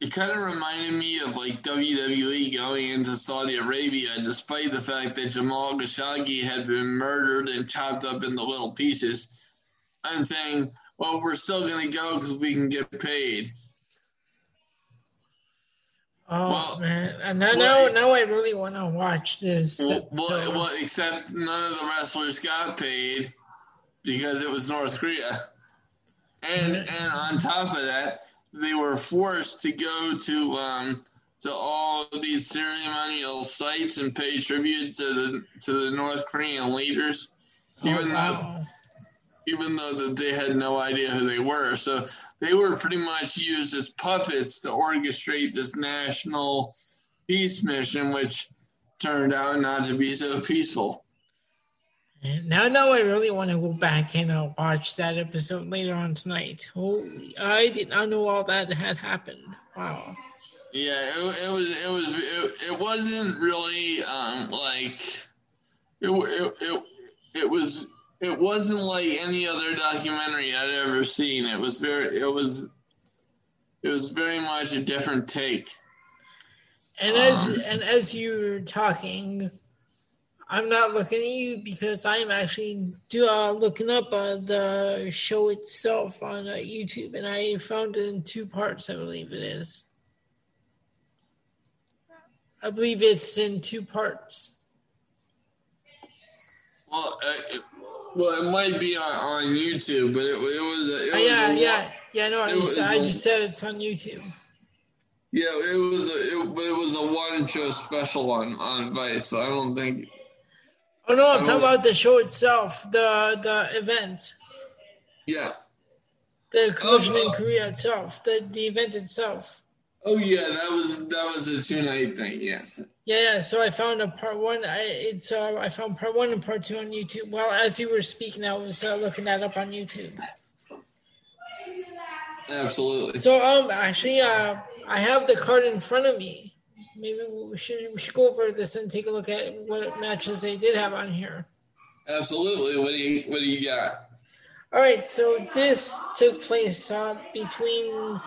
It kind of reminded me of like WWE going into Saudi Arabia, despite the fact that Jamal Khashoggi had been murdered and chopped up into little pieces, I'm saying, "Well, we're still going to go because we can get paid." Oh well, man! And now, well, now, now I really want to watch this. Well, so. well, except none of the wrestlers got paid because it was North Korea. And and on top of that, they were forced to go to um, to all these ceremonial sites and pay tribute to the to the North Korean leaders, oh, even wow. though even though that they had no idea who they were. So they were pretty much used as puppets to orchestrate this national peace mission, which turned out not to be so peaceful. Now, now I really want to go back and uh, watch that episode later on tonight. Holy, I did not know all that had happened. Wow. Yeah, it, it was it was it, it wasn't really um like it, it it it was it wasn't like any other documentary I'd ever seen. It was very it was it was very much a different take. And as um, and as you were talking, I'm not looking at you because I'm actually do, uh, looking up uh, the show itself on uh, YouTube, and I found it in two parts. I believe it is. I believe it's in two parts. Well, uh, well, it might be on, on YouTube, but it, it was. It uh, was yeah, yeah, yeah. No, I just, I just said it's on YouTube. Yeah, it was, a, it, but it was a one show special on on Vice, so I don't think Oh no, I'm talking about the show itself, the the event, Yeah. the oh, collision in Oh. Korea itself, the the event itself. Oh yeah, that was that was a two night thing. Yes. Yeah, yeah. So I found a part one. I it's uh, I found part one and part two on YouTube. Well, as you were speaking, I was uh, looking that up on YouTube. Absolutely. So um, actually, uh, I have the card in front of me. Maybe we should we should go over this and take a look at what matches they did have on here. Absolutely. What do you what do you got? All right, so this took place uh, between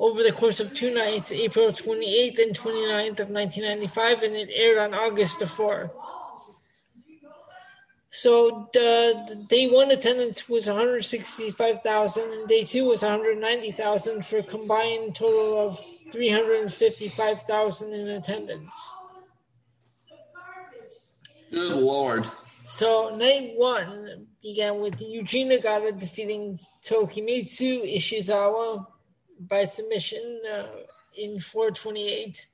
over the course of two nights, April 28th and 29th of 1995, and it aired on August the 4th. So the, the day one attendance was 165,000, and day two was 190,000 for a combined total of 355,000 in attendance. Good lord. So night one began with Yuji Nagata defeating Tokimitsu Ishizawa by submission uh, in 428.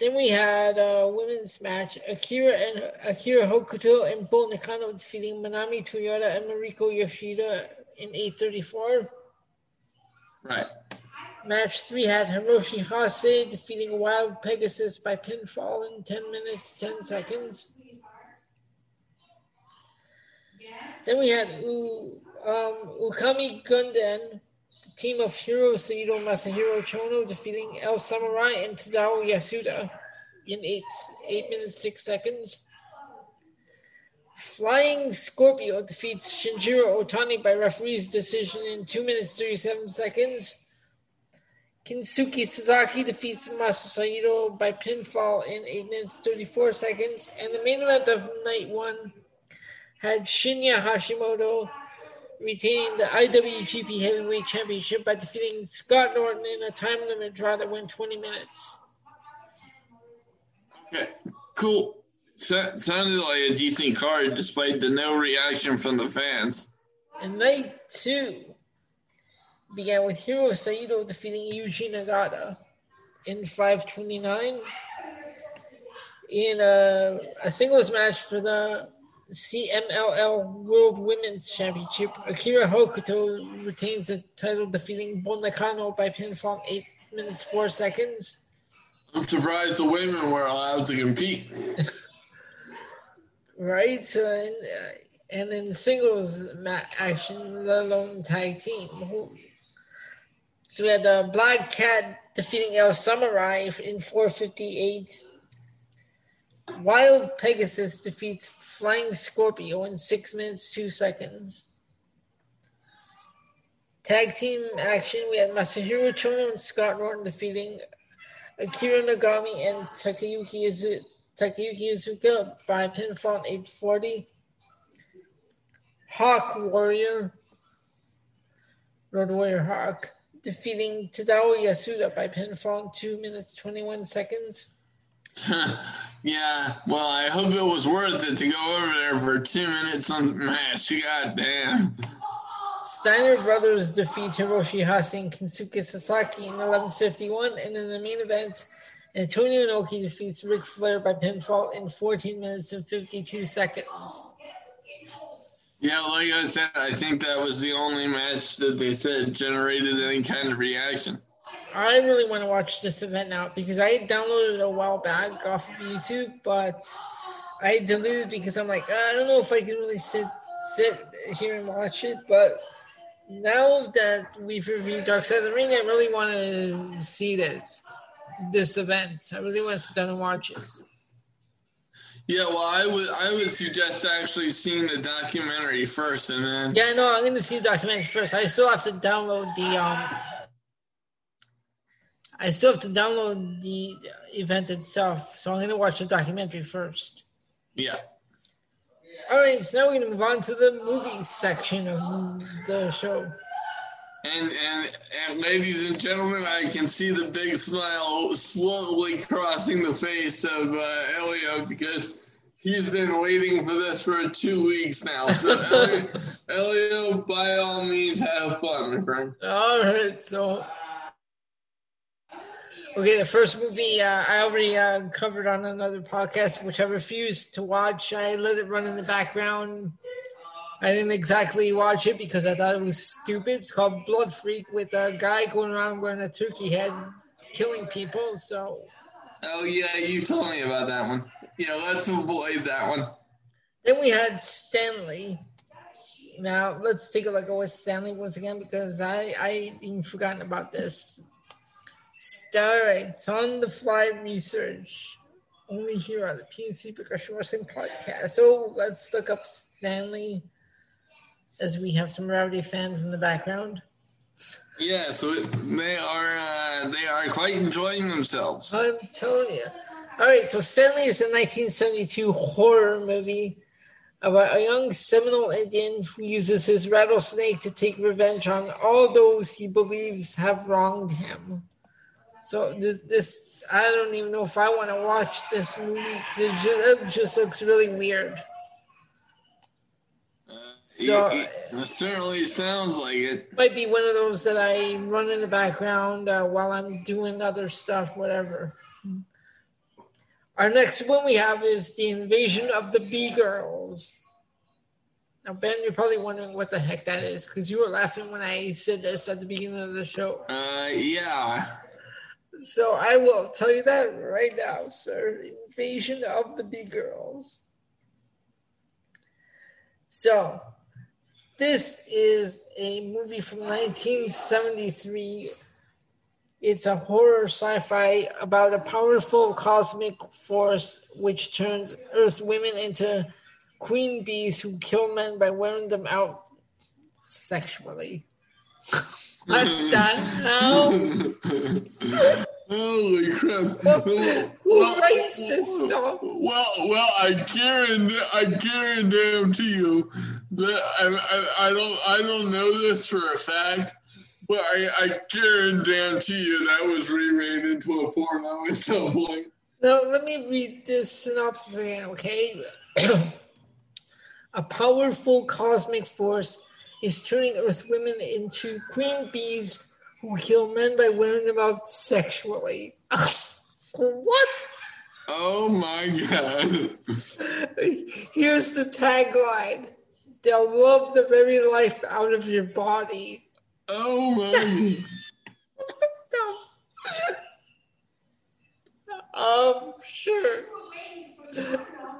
Then we had a women's match: Akira and Akira Hokuto and Bull Nakano defeating Manami Toyota and Mariko Yoshida in 834. Right. Match three had Hiroshi Hase defeating Wild Pegasus by pinfall in 10 minutes, 10 seconds. Then we had U, um, Ukami Gunden, the team of Hiro Saito Masahiro Chono defeating El Samurai and Tadao Yasuda in 8, eight minutes, 6 seconds. Flying Scorpio defeats Shinjiro Otani by referee's decision in 2 minutes, 37 seconds. Kensuke Sasaki defeats Masa Saito by pinfall in 8 minutes 34 seconds. And the main event of night one had Shinya Hashimoto retaining the IWGP Heavyweight Championship by defeating Scott Norton in a time limit draw that went 20 minutes. Okay. Cool. So, sounded like a decent card despite the no reaction from the fans. And night two began with Hiro Saito defeating Yuji Nagata in 529 in a, a singles match for the CMLL World Women's Championship. Akira Hokuto retains the title defeating Bull Nakano by pinfall 8 minutes 4 seconds. I'm surprised the women were allowed to compete. Right? So, and, uh, and in singles action, let alone tag team. So we had the Black Cat defeating El Samurai in 458. Wild Pegasus defeats Flying Scorpio in 6 minutes 2 seconds. Tag team action, we had Masahiro Chono and Scott Norton defeating Akira Nogami and Takayuki Izu- Takayuki Iizuka by pinfall in 840. Hawk Warrior, Road Warrior Hawk, defeating Tadao Yasuda by pinfall in 2 minutes 21 seconds. yeah, well, I hope it was worth it to go over there for two minutes on the match. God damn. Steiner Brothers defeat Hiroshi Hase and Kensuke Sasaki in 1151. And in the main event, Antonio Inoki defeats Ric Flair by pinfall in 14 minutes and 52 seconds. Yeah, like I said, I think that was the only match that they said generated any kind of reaction. I really want to watch this event now because I downloaded it a while back off of YouTube, but I deleted because I'm like, I don't know if I can really sit sit here and watch it. But now that we've reviewed Dark Side of the Ring, I really want to see this this event. I really want to sit down and watch it. Yeah, well, I would I would suggest actually seeing the documentary first, and then Yeah, no, I'm going to see the documentary first. I still have to download the um. I still have to download the event itself, so I'm going to watch the documentary first. yeah, All right, so now we're going to move on to the movie section of the show. and and and ladies and gentlemen, I can see the big smile slowly crossing the face of uh, Elio because he's been waiting for this for two weeks now. So Elio, Elio, by all means, have fun, my friend. All right, so Okay, the first movie uh, I already uh, covered on another podcast, which I refused to watch. I let it run in the background. I didn't exactly watch it because I thought it was stupid. It's called Blood Freak with a guy going around wearing a turkey head, killing people. So. Oh yeah, you told me about that one. Yeah, let's avoid that one. Then we had Stanley. Now let's take a look at what Stanley was again because I I even forgotten about this. It's on the fly research only here on the PNC Percussion Wrestling Podcast. So let's look up Stanley as we have some rowdy fans in the background. Yeah, so they are uh, they are quite enjoying themselves. I'm telling you. All right, so Stanley is a 1972 horror movie about a young Seminole Indian who uses his rattlesnake to take revenge on all those he believes have wronged him. So this, this I don't even know if I want to watch this movie it just, it just looks really weird. So it, it, certainly sounds like it. Might be one of those that I run in the background uh, while I'm doing other stuff, whatever. Our next one we have is the invasion of the Bee Girls. Now, Ben, you're probably wondering what the heck that is because you were laughing when I said this at the beginning of the show. Uh, yeah. So I will tell you that right now, sir. Invasion of the Bee Girls. So this is a movie from 1973. It's a horror sci fi about a powerful cosmic force which turns Earth women into queen bees who kill men by wearing them out sexually. what the hell? Holy crap! Well, who writes this stuff? Well, well, I guarantee, I guarantee you that I, I, I don't, I don't know this for a fact, but I, I guarantee you that was remade into a porno at some point. Now, let me read this synopsis again, okay? a powerful cosmic force is turning Earth women into queen bees who kill men by wearing them out sexually. what? Oh my god. Here's the tagline They'll love the very life out of your body. Oh my. um, sure.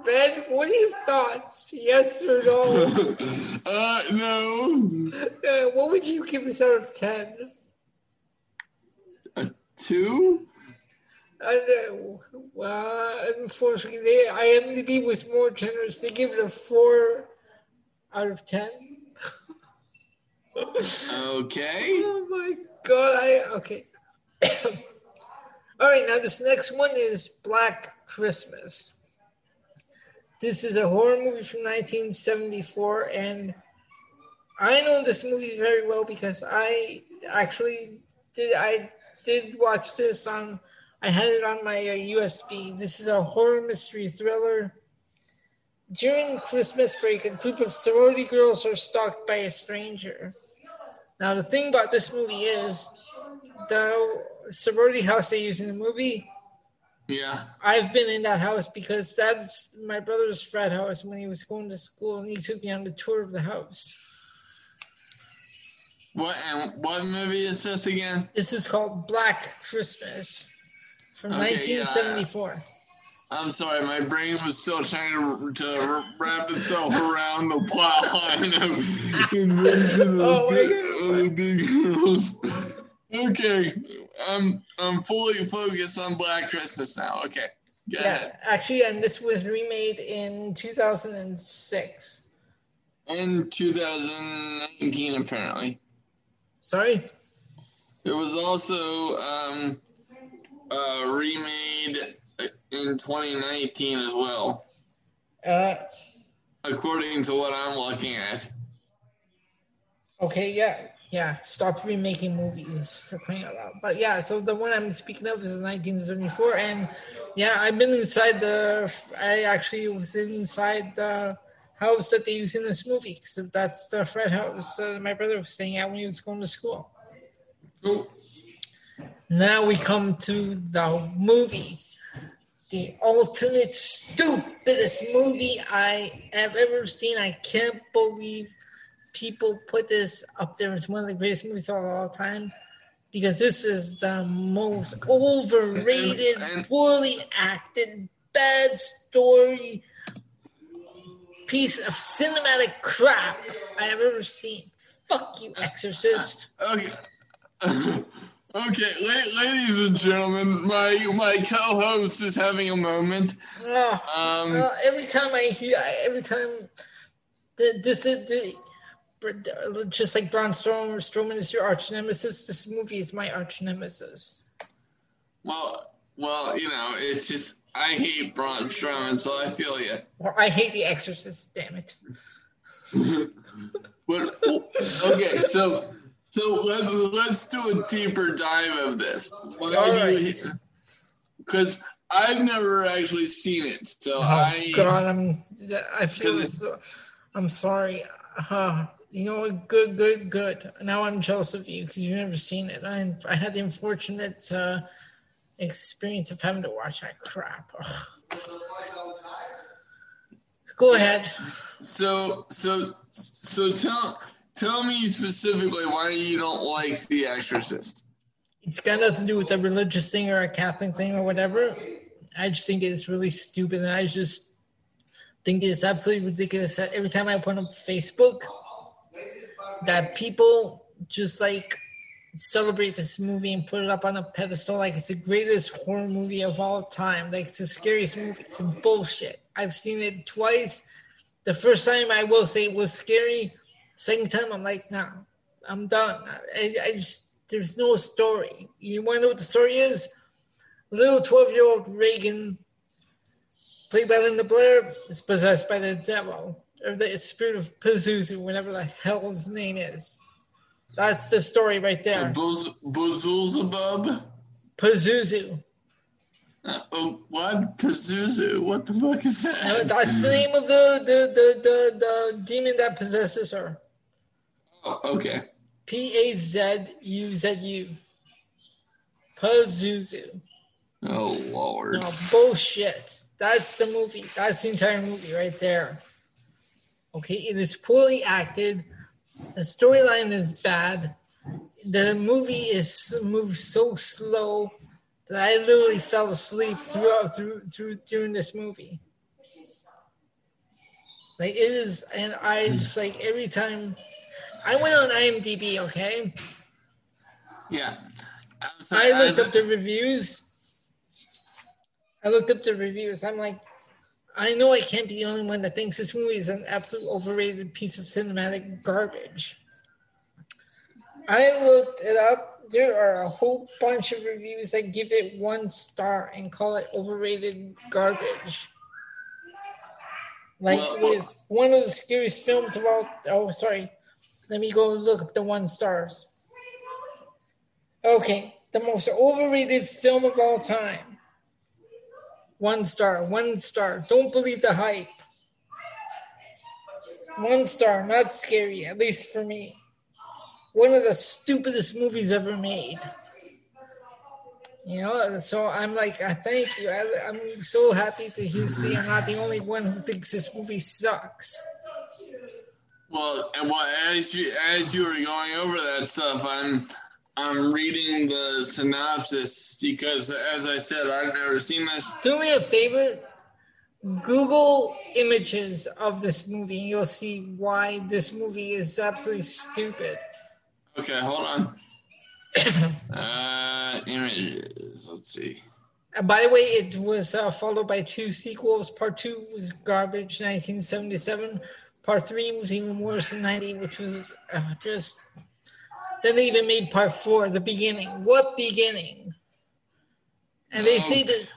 Ben, what are your thoughts? Yes or no? uh, no. Uh, what would you give this out of 10? A two? I know. Well, unfortunately, they, IMDb was more generous. They give it a four out of ten. okay. Oh my god! I okay. All right, now this next one is Black Christmas. This is a horror movie from 1974, and I know this movie very well because I actually did. I did watch this on. I had it on my uh, USB. This is a horror mystery thriller. During Christmas break, a group of sorority girls are stalked by a stranger. Now, the thing about this movie is the sorority house they use in the movie. Yeah. I've been in that house because that's my brother's frat house when he was going to school, and he took me on the tour of the house. What and what movie is this again? This is called Black Christmas from Okay, 1974. I'm sorry, my brain was still trying to, to wrap itself around the plot line of Oh my the, of the Big Girls. Okay, I'm I'm fully focused on Black Christmas now. Okay, go Yeah, ahead. actually, and this was remade in 2006. In 2019, apparently, Sorry? it was also um, uh, remade in 2019 as well, Uh, according to what I'm looking at. okay, yeah, yeah. Stop remaking movies for crying out loud. But yeah, so the one I'm speaking of is 1974, and yeah, I've been inside the. I actually was inside the house that they use in this movie because that's the frat house uh, my brother was staying at when he was going to school. Cool. Now we come to the movie. The ultimate stupidest movie I have ever seen. I can't believe people put this up there as one of the greatest movies of all time because this is the most overrated, poorly acted, bad story piece of cinematic crap I have ever seen. Fuck you, Exorcist. Okay. okay, ladies and gentlemen, my my co-host is having a moment. Ugh. Um, Well, every time I hear, every time the, this is the, just like Braun Strowman, Strowman is your arch nemesis. This movie is my arch nemesis. well, well, you know, it's just I hate Braun Strowman, so I feel you. Or I hate The Exorcist. Damn it. But okay, so so let's let's do a deeper dive of this. All right. Because I've never actually seen it, so Oh I God, I'm. I feel so. I'm sorry. Uh, you know what? Good, good, good. Now I'm jealous of you because you've never seen it. I I had the unfortunate uh, experience of having to watch that crap. Go ahead. so so so tell tell me specifically why you don't like The Exorcist. It's got nothing to do with a religious thing or a Catholic thing or whatever. I just think it's really stupid, and I just think it's absolutely ridiculous that every time I put up Facebook, that people just like celebrate this movie and put it up on a pedestal like it's the greatest horror movie of all time. Like it's the scariest movie. It's bullshit. I've seen it twice. The first time I will say it was scary. Second time I'm like, nah, I'm done. I, I just there's no story. You want to know what the story is? Little 12 year old Reagan, played by Linda Blair, is possessed by the devil or the spirit of Pazuzu, whatever the hell his name is. That's the story right there. Buz- Buzulzabub? Pazuzu. Uh, oh, what? Pazuzu? What the fuck is Uh, that? That's the name of the the, the, the, the demon that possesses her. Oh, okay. P A Z U Z U. Pazuzu. Oh, Lord. No, bullshit. That's the movie. That's the entire movie right there. Okay, it is poorly acted. The storyline is bad. The movie is moves so slow that I literally fell asleep throughout through through during this movie. Like it is, and I just like every time I went on IMDb. Okay, Yeah. I looked As- up the reviews. I looked up the reviews. I'm like, I know I can't be the only one that thinks this movie is an absolute overrated piece of cinematic garbage. I looked it up. There are a whole bunch of reviews that give it one star and call it overrated garbage. Like Well, it was one of the scariest films of all. Oh, sorry. Let me go look up the one stars. Okay, the most overrated film of all time. One star, one star. Don't believe the hype. One star, not scary, at least for me. One of the stupidest movies ever made. You know, so I'm like, I thank you. I, I'm so happy to hear, see I'm not the only one who thinks this movie sucks. Well, and well, as you as you were going over that stuff, I'm I'm reading the synopsis because, as I said, I've never seen this. Do me a favor. Google images of this movie and you'll see why this movie is absolutely stupid. Okay, hold on. uh, images. Let's see. Uh, by the way, it was uh, followed by two sequels. Part two was garbage, 1977. Part three was even worse than 90, which was uh, just. Then they even made part four, the beginning. What beginning? And they say that.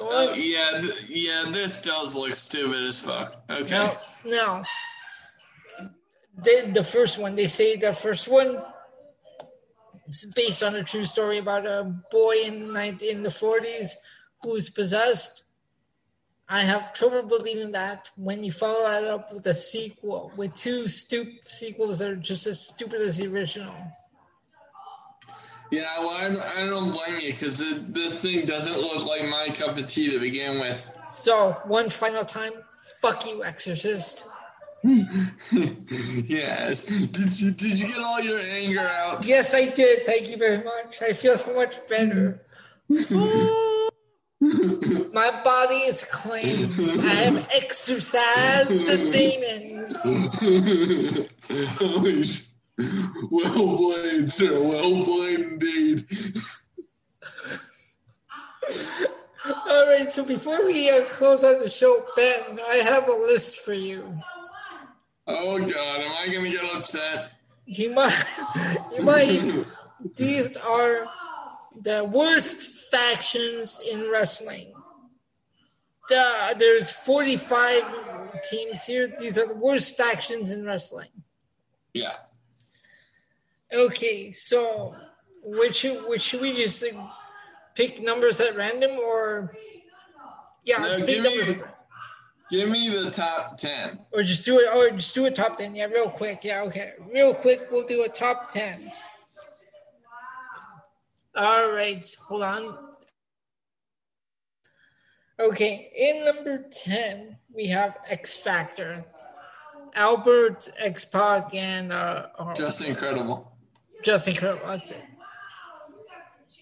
On. yeah, th- yeah. This does look stupid as fuck. Okay. No, no. The, the first one, they say the first one is based on a true story about a boy in, 19, in the 40s who's possessed. I have trouble believing that when you follow that up with a sequel, with two stupid sequels that are just as stupid as the original. Yeah, well, I, don't- I don't blame you because this thing doesn't look like my cup of tea to begin with. So, one final time, fuck you, Exorcist. yes. Did you did you get all your anger out? Yes, I did. Thank you very much. I feel so much better. My body is cleansed. I have exorcised the demons. well played, sir. Well played indeed. All right, so before we uh, close out the show, Ben, I have a list for you. Oh God, am I gonna get upset? You might, you might. These are the worst factions in wrestling. The, there's 45 teams here. These are the worst factions in wrestling. Yeah. Okay, so which which should we just like, pick numbers at random or yeah, let's No, pick give numbers me- Give me the top ten. or just do it or just do a top ten. Yeah, real quick. Yeah, okay, real quick. We'll do a top ten. All right, hold on. Okay, in number ten we have X Factor, Albert X Pac and uh, oh, Just incredible. Just incredible. That's it.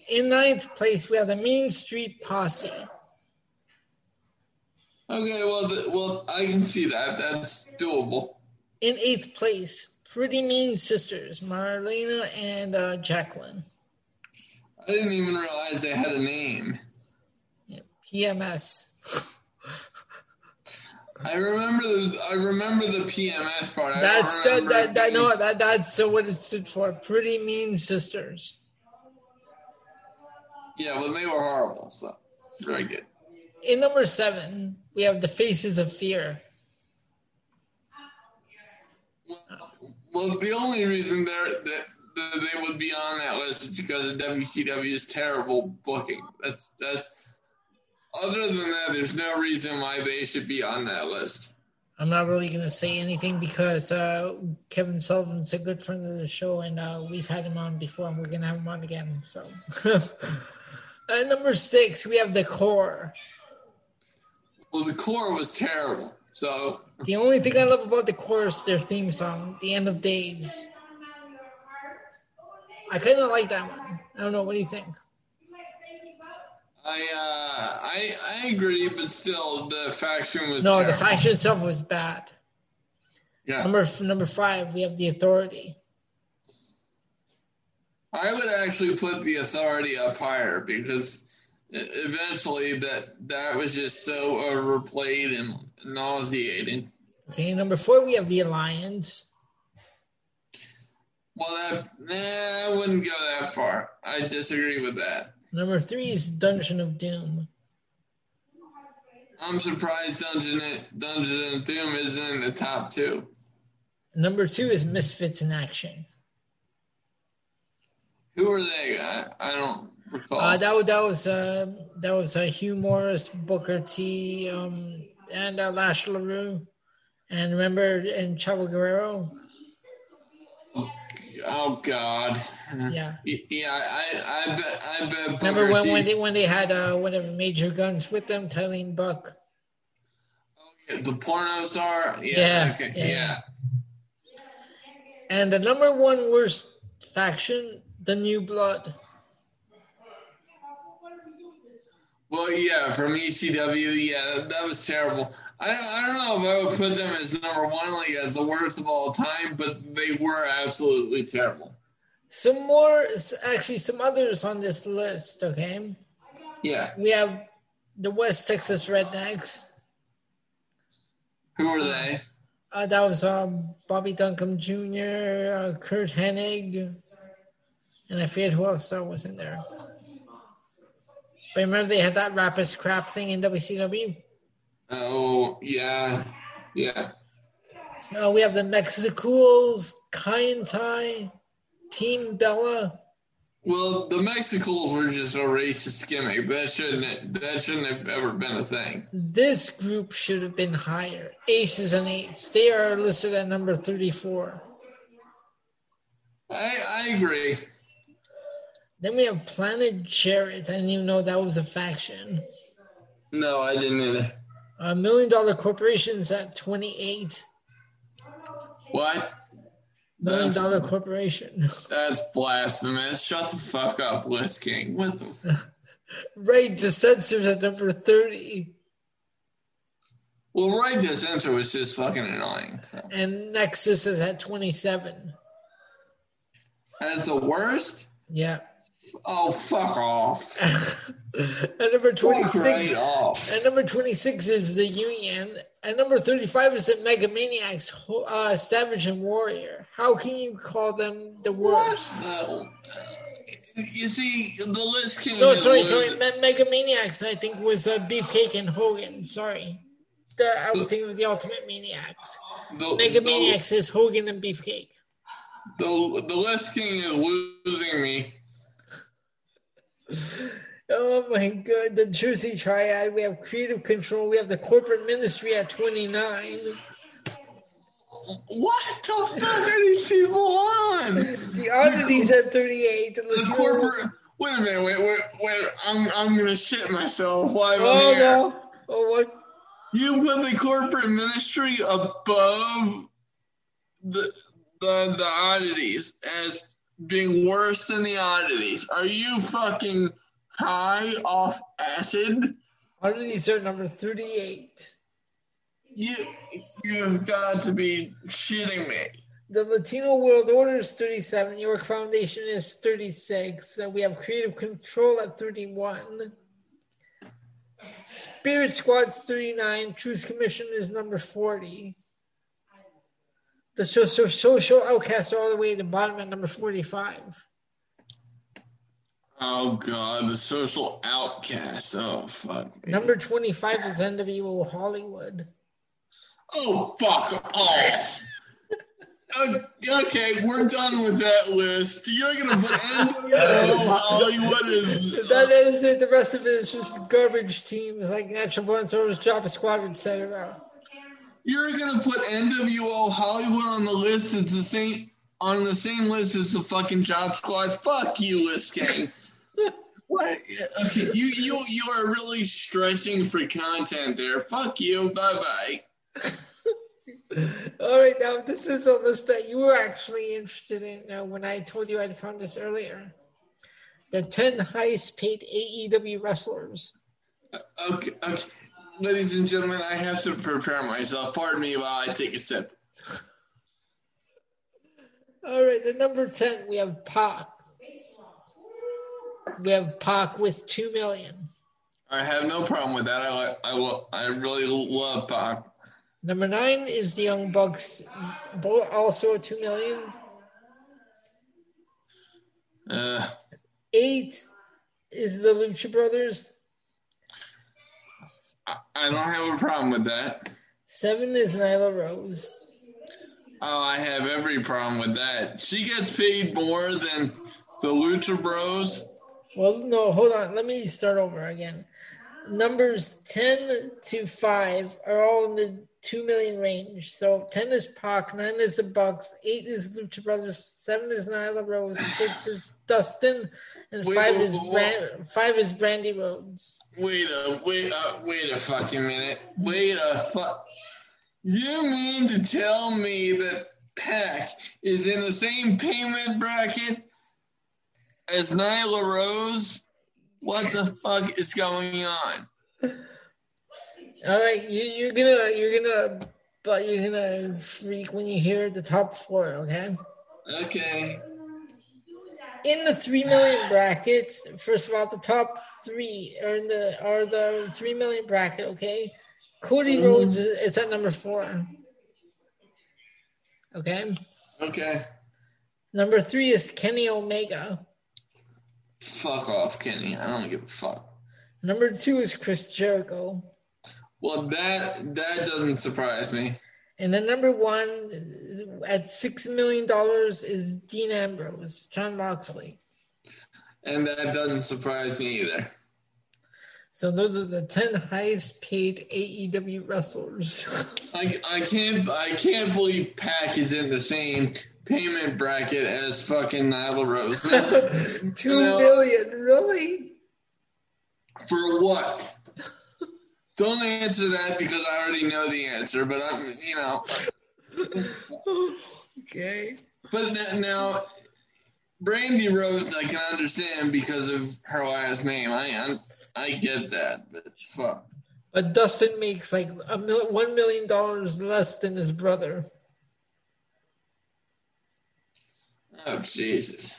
In ninth place, we have the Mean Street Posse. Okay, well, th- well, I can see that. That's doable. In eighth place, Pretty Mean Sisters, Marlena and uh, Jacqueline. I didn't even realize they had a name. Yeah, PMS. I remember the I remember the PMS part. I That's that, that, that no that that's what it stood for. Pretty Mean Sisters. Yeah, well, they were horrible. So very good. In number seven, we have the Faces of Fear. Well, well, the only reason they're, that they would be on that list is because of WCW's terrible booking. That's that's. Other than that, there's no reason why they should be on that list. I'm not really going to say anything because uh, Kevin Sullivan's a good friend of the show, and uh, we've had him on before, and we're going to have him on again. So, At number six, we have the core. Well, the core was terrible. So The only thing I love about the core is their theme song, "The End of Days." I kind of like that one. I don't know. What do you think? I uh, I I agree, but still, the faction was No, the faction itself was bad. Yeah, Number number five, we have the Authority. I would actually put the authority up higher because eventually that that was just so overplayed and nauseating. Okay, number four, we have the Alliance. Well, that nah, I wouldn't go that far. I disagree with that. Number three is Dungeon of Doom. I'm surprised Dungeon Dungeon and Doom isn't in the top two. Number two is Misfits in Action. Who are they? I, I don't recall. Uh, that, that was uh, that was uh, Hugh Morris, Booker T, um, and uh, Lash LaRue. And remember, and Chavo Guerrero. Oh God. Yeah. Yeah, I I bet I bet. Remember when, T- when they when they had uh, whatever major guns with them, Tylene Buck. Oh, the porno star? Yeah. Yeah, okay, yeah. yeah. And the number one worst faction, the New Blood. Well, yeah, from ECW, yeah, that was terrible. I, I don't know if I would put them as number one, like as the worst of all time, but they were absolutely terrible. Some more, actually, some others on this list. Okay, Yeah. we have the West Texas Rednecks. Who are they? Uh, that was um, Bobby Duncum Jr., uh, Curt Hennig, and I forget who else that was in there. But remember they had that rapist crap thing in WCW? Oh, yeah. Yeah. Uh, we have the Mexicools, Kai En Tai, Team Bella. Well, the Mexicals were just a racist gimmick. That shouldn't that shouldn't have ever been a thing. This group should have been higher. Aces and eights. They are listed at number 34. I I agree. Then we have Planet Jarrett. I didn't even know that was a faction. No, I didn't either. Uh, Million Dollar Corporation's at 28. What? Million That's- Dollar Corporation. That's blasphemous. Shut the fuck up, Liz King. What the? Right to Censors at number 30. Well, right to censor was just fucking annoying. So. And Nexus is at 27. As the worst? Yeah. Oh, fuck off. at number 26. right off. At number 26 is the Union. At number 35 is the Megamaniacs, uh, Savage and Warrior. How can you call them the worst? the? You see, the Liz King. No, sorry, sorry. Me- Megamaniacs, I think, was uh, Beefcake and Hogan. Sorry. The, I was thinking of the Ultimate Maniacs. The, Megamaniacs is Hogan and Beefcake. The, the Liz King is losing me. Oh my god, the Jersey Triad. We have Creative Control. We have the Corporate Ministry at 29. What the fuck are these people on? The Oddities at 38. And The corporate. Wait a minute. Wait, wait, wait. I'm, I'm gonna shit myself live Oh here. no. Oh what? You put the corporate ministry above the the the oddities as being worse than the oddities. Are you fucking high off acid? Oddities are number 38. You you've got to be shitting me. The Latino World Order is 37. York Foundation is 36. Uh, we have Creative Control at 31. Spirit Squad's 39. Truth Commission is number 40. The social, social outcasts are all the way at the bottom at number 45. Oh god, the social outcast. Oh fuck. me. Number 25 is NWO Hollywood. Oh fuck off. Okay, we're done with that list. You're gonna put NWO Hollywood as That is it. The rest of it is just garbage teams like Natural Born Throwers, Drop a Squad, etc. You're gonna put NWO Hollywood on the list as the same on the same list as the fucking Job Squad. Fuck you, list gang. what? Okay, you you you are really stretching for content there. Fuck you. Bye bye. All right, now this is a list that you were actually interested in uh, when I told you I'd found this earlier. The 10 highest paid AEW wrestlers. Okay, okay, ladies and gentlemen, I have to prepare myself. Pardon me while I take a sip. All right, the number 10, we have Pac. We have Pac with 2 million. I have no problem with that. I I will. I really love Pac. Number 9 is the Young Bucks, also 2 million. Uh, 8 is the Lucha Brothers. I, don't have a problem with that. 7 is Nyla Rose. Oh, I have every problem with that. She gets paid more than the Lucha Bros. Well, no, hold on. Let me start over again. Numbers 10 to 5 are all in the 2 million range. So 10 is Pac, 9 is the Bucks, 8 is Lucha Brothers, 7 is Nyla Rose, 6 is Dustin, and Wait, 5 is. Brand, 5 is Brandi Rhodes. Wait a wait a wait a fucking minute. Wait a fuck. You mean to tell me that Pac is in the same payment bracket as Nyla Rose? What the fuck is going on? All right, you, you're gonna, you're gonna, but you're gonna freak when you hear the top four, okay? Okay. In the three million bracket, first of all, the top three are in the are the three million bracket. Okay, Cody Mhm. Rhodes is, is at number four. Okay, Okay. number three is Kenny Omega. Fuck off, Kenny. I don't give a fuck. Number two is Chris Jericho, Well, that that doesn't surprise me. And then number one at six million dollars is Dean Ambrose, Jon Moxley. And that doesn't surprise me either. So those are the ten highest paid AEW wrestlers. I, I can't I can't believe Pac is in the same payment bracket as fucking Nyla Rose. Two No. million, really? For what? Don't answer that because I already know the answer, but I'm, you know. Okay. But n- now, Brandi Rhodes, I can understand because of her last name. I I, I get that, but fuck. But Dustin makes like a mil- one million dollars less than his brother. Oh Jesus.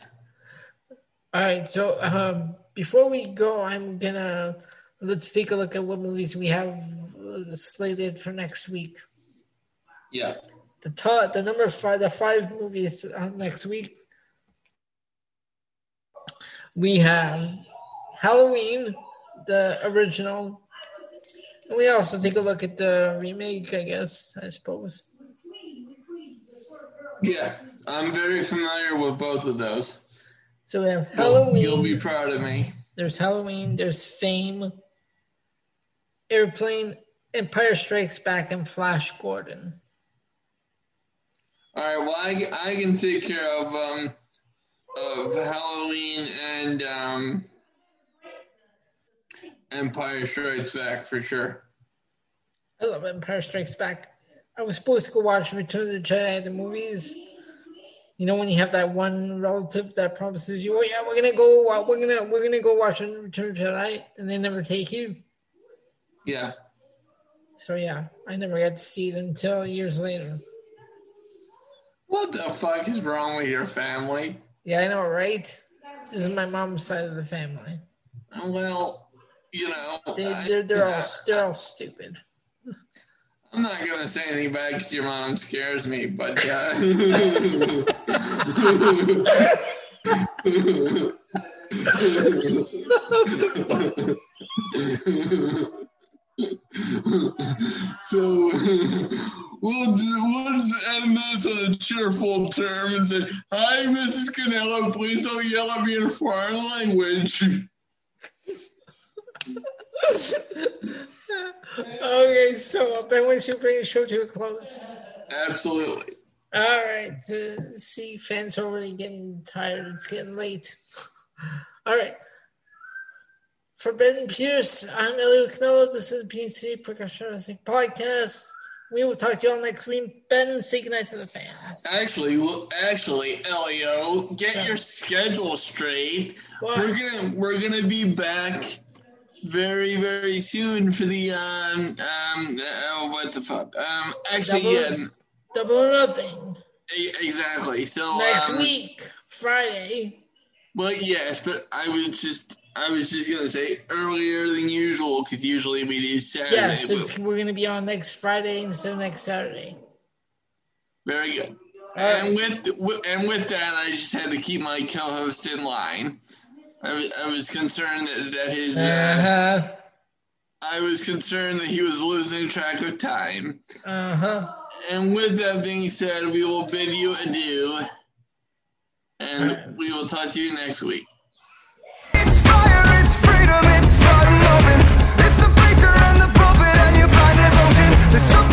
All right, so um, before we go, I'm gonna let's take a look at what movies we have uh, slated for next week. Yeah. The top, the number five, the five movies uh, next week. We have Halloween, the original, and we also take a look at the remake. I guess I suppose. Yeah. I'm very familiar with both of those. So we have You'll- Halloween. You'll be proud of me. There's Halloween, there's Fame, Airplane, Empire Strikes Back, and Flash Gordon. All right. Well, I, I can take care of um of Halloween and um Empire Strikes Back for sure. I love Empire Strikes Back. I was supposed to go watch Return of the Jedi, the movies. You know when you have that one relative that promises you, "Oh yeah, we're gonna go, wa- we're gonna, we're gonna go watch Return of the Jedi," and they never take you. Yeah. So yeah, I never got to see it until years later. What the fuck is wrong with your family? Yeah, I know, right? This is my mom's side of the family. Well, you know, They, I, they're they're all they're all stupid. I'm not gonna say anything bad because your mom scares me, but uh, so we'll we'll just end this on a cheerful term and say, "Hi, Mrs. Canelo. Please don't yell at me in foreign language." Okay, so Ben, we should bring the show to a close. Absolutely. All right, uh, see, fans are already getting tired. It's getting late. All right. For Ben Pierce, I'm Elio Canelo. This is PC Percussion Wrestling Podcast. We will talk to you all next week. Ben, say goodnight to the fans. Actually, well, actually, Elio, get your schedule straight. What? We're gonna we're gonna be back very very soon for the um um uh, what the fuck um actually Double- yeah Double or nothing. exactly so Next um, week, Friday. well yes but I was just I was just gonna say earlier than usual because usually we do Saturday Yeah, so we're going to be on next Friday instead of next Saturday. very good right. and with, and with that I just had to keep my co-host in line I was, I was concerned that, that his uh, Uh I was concerned that he was losing track of time. Uh huh. And with that being said, we will bid you adieu. And Alright. we will talk to you next week freedom, it's flooding open. It's the preacher and the pulpit and your blind devotion.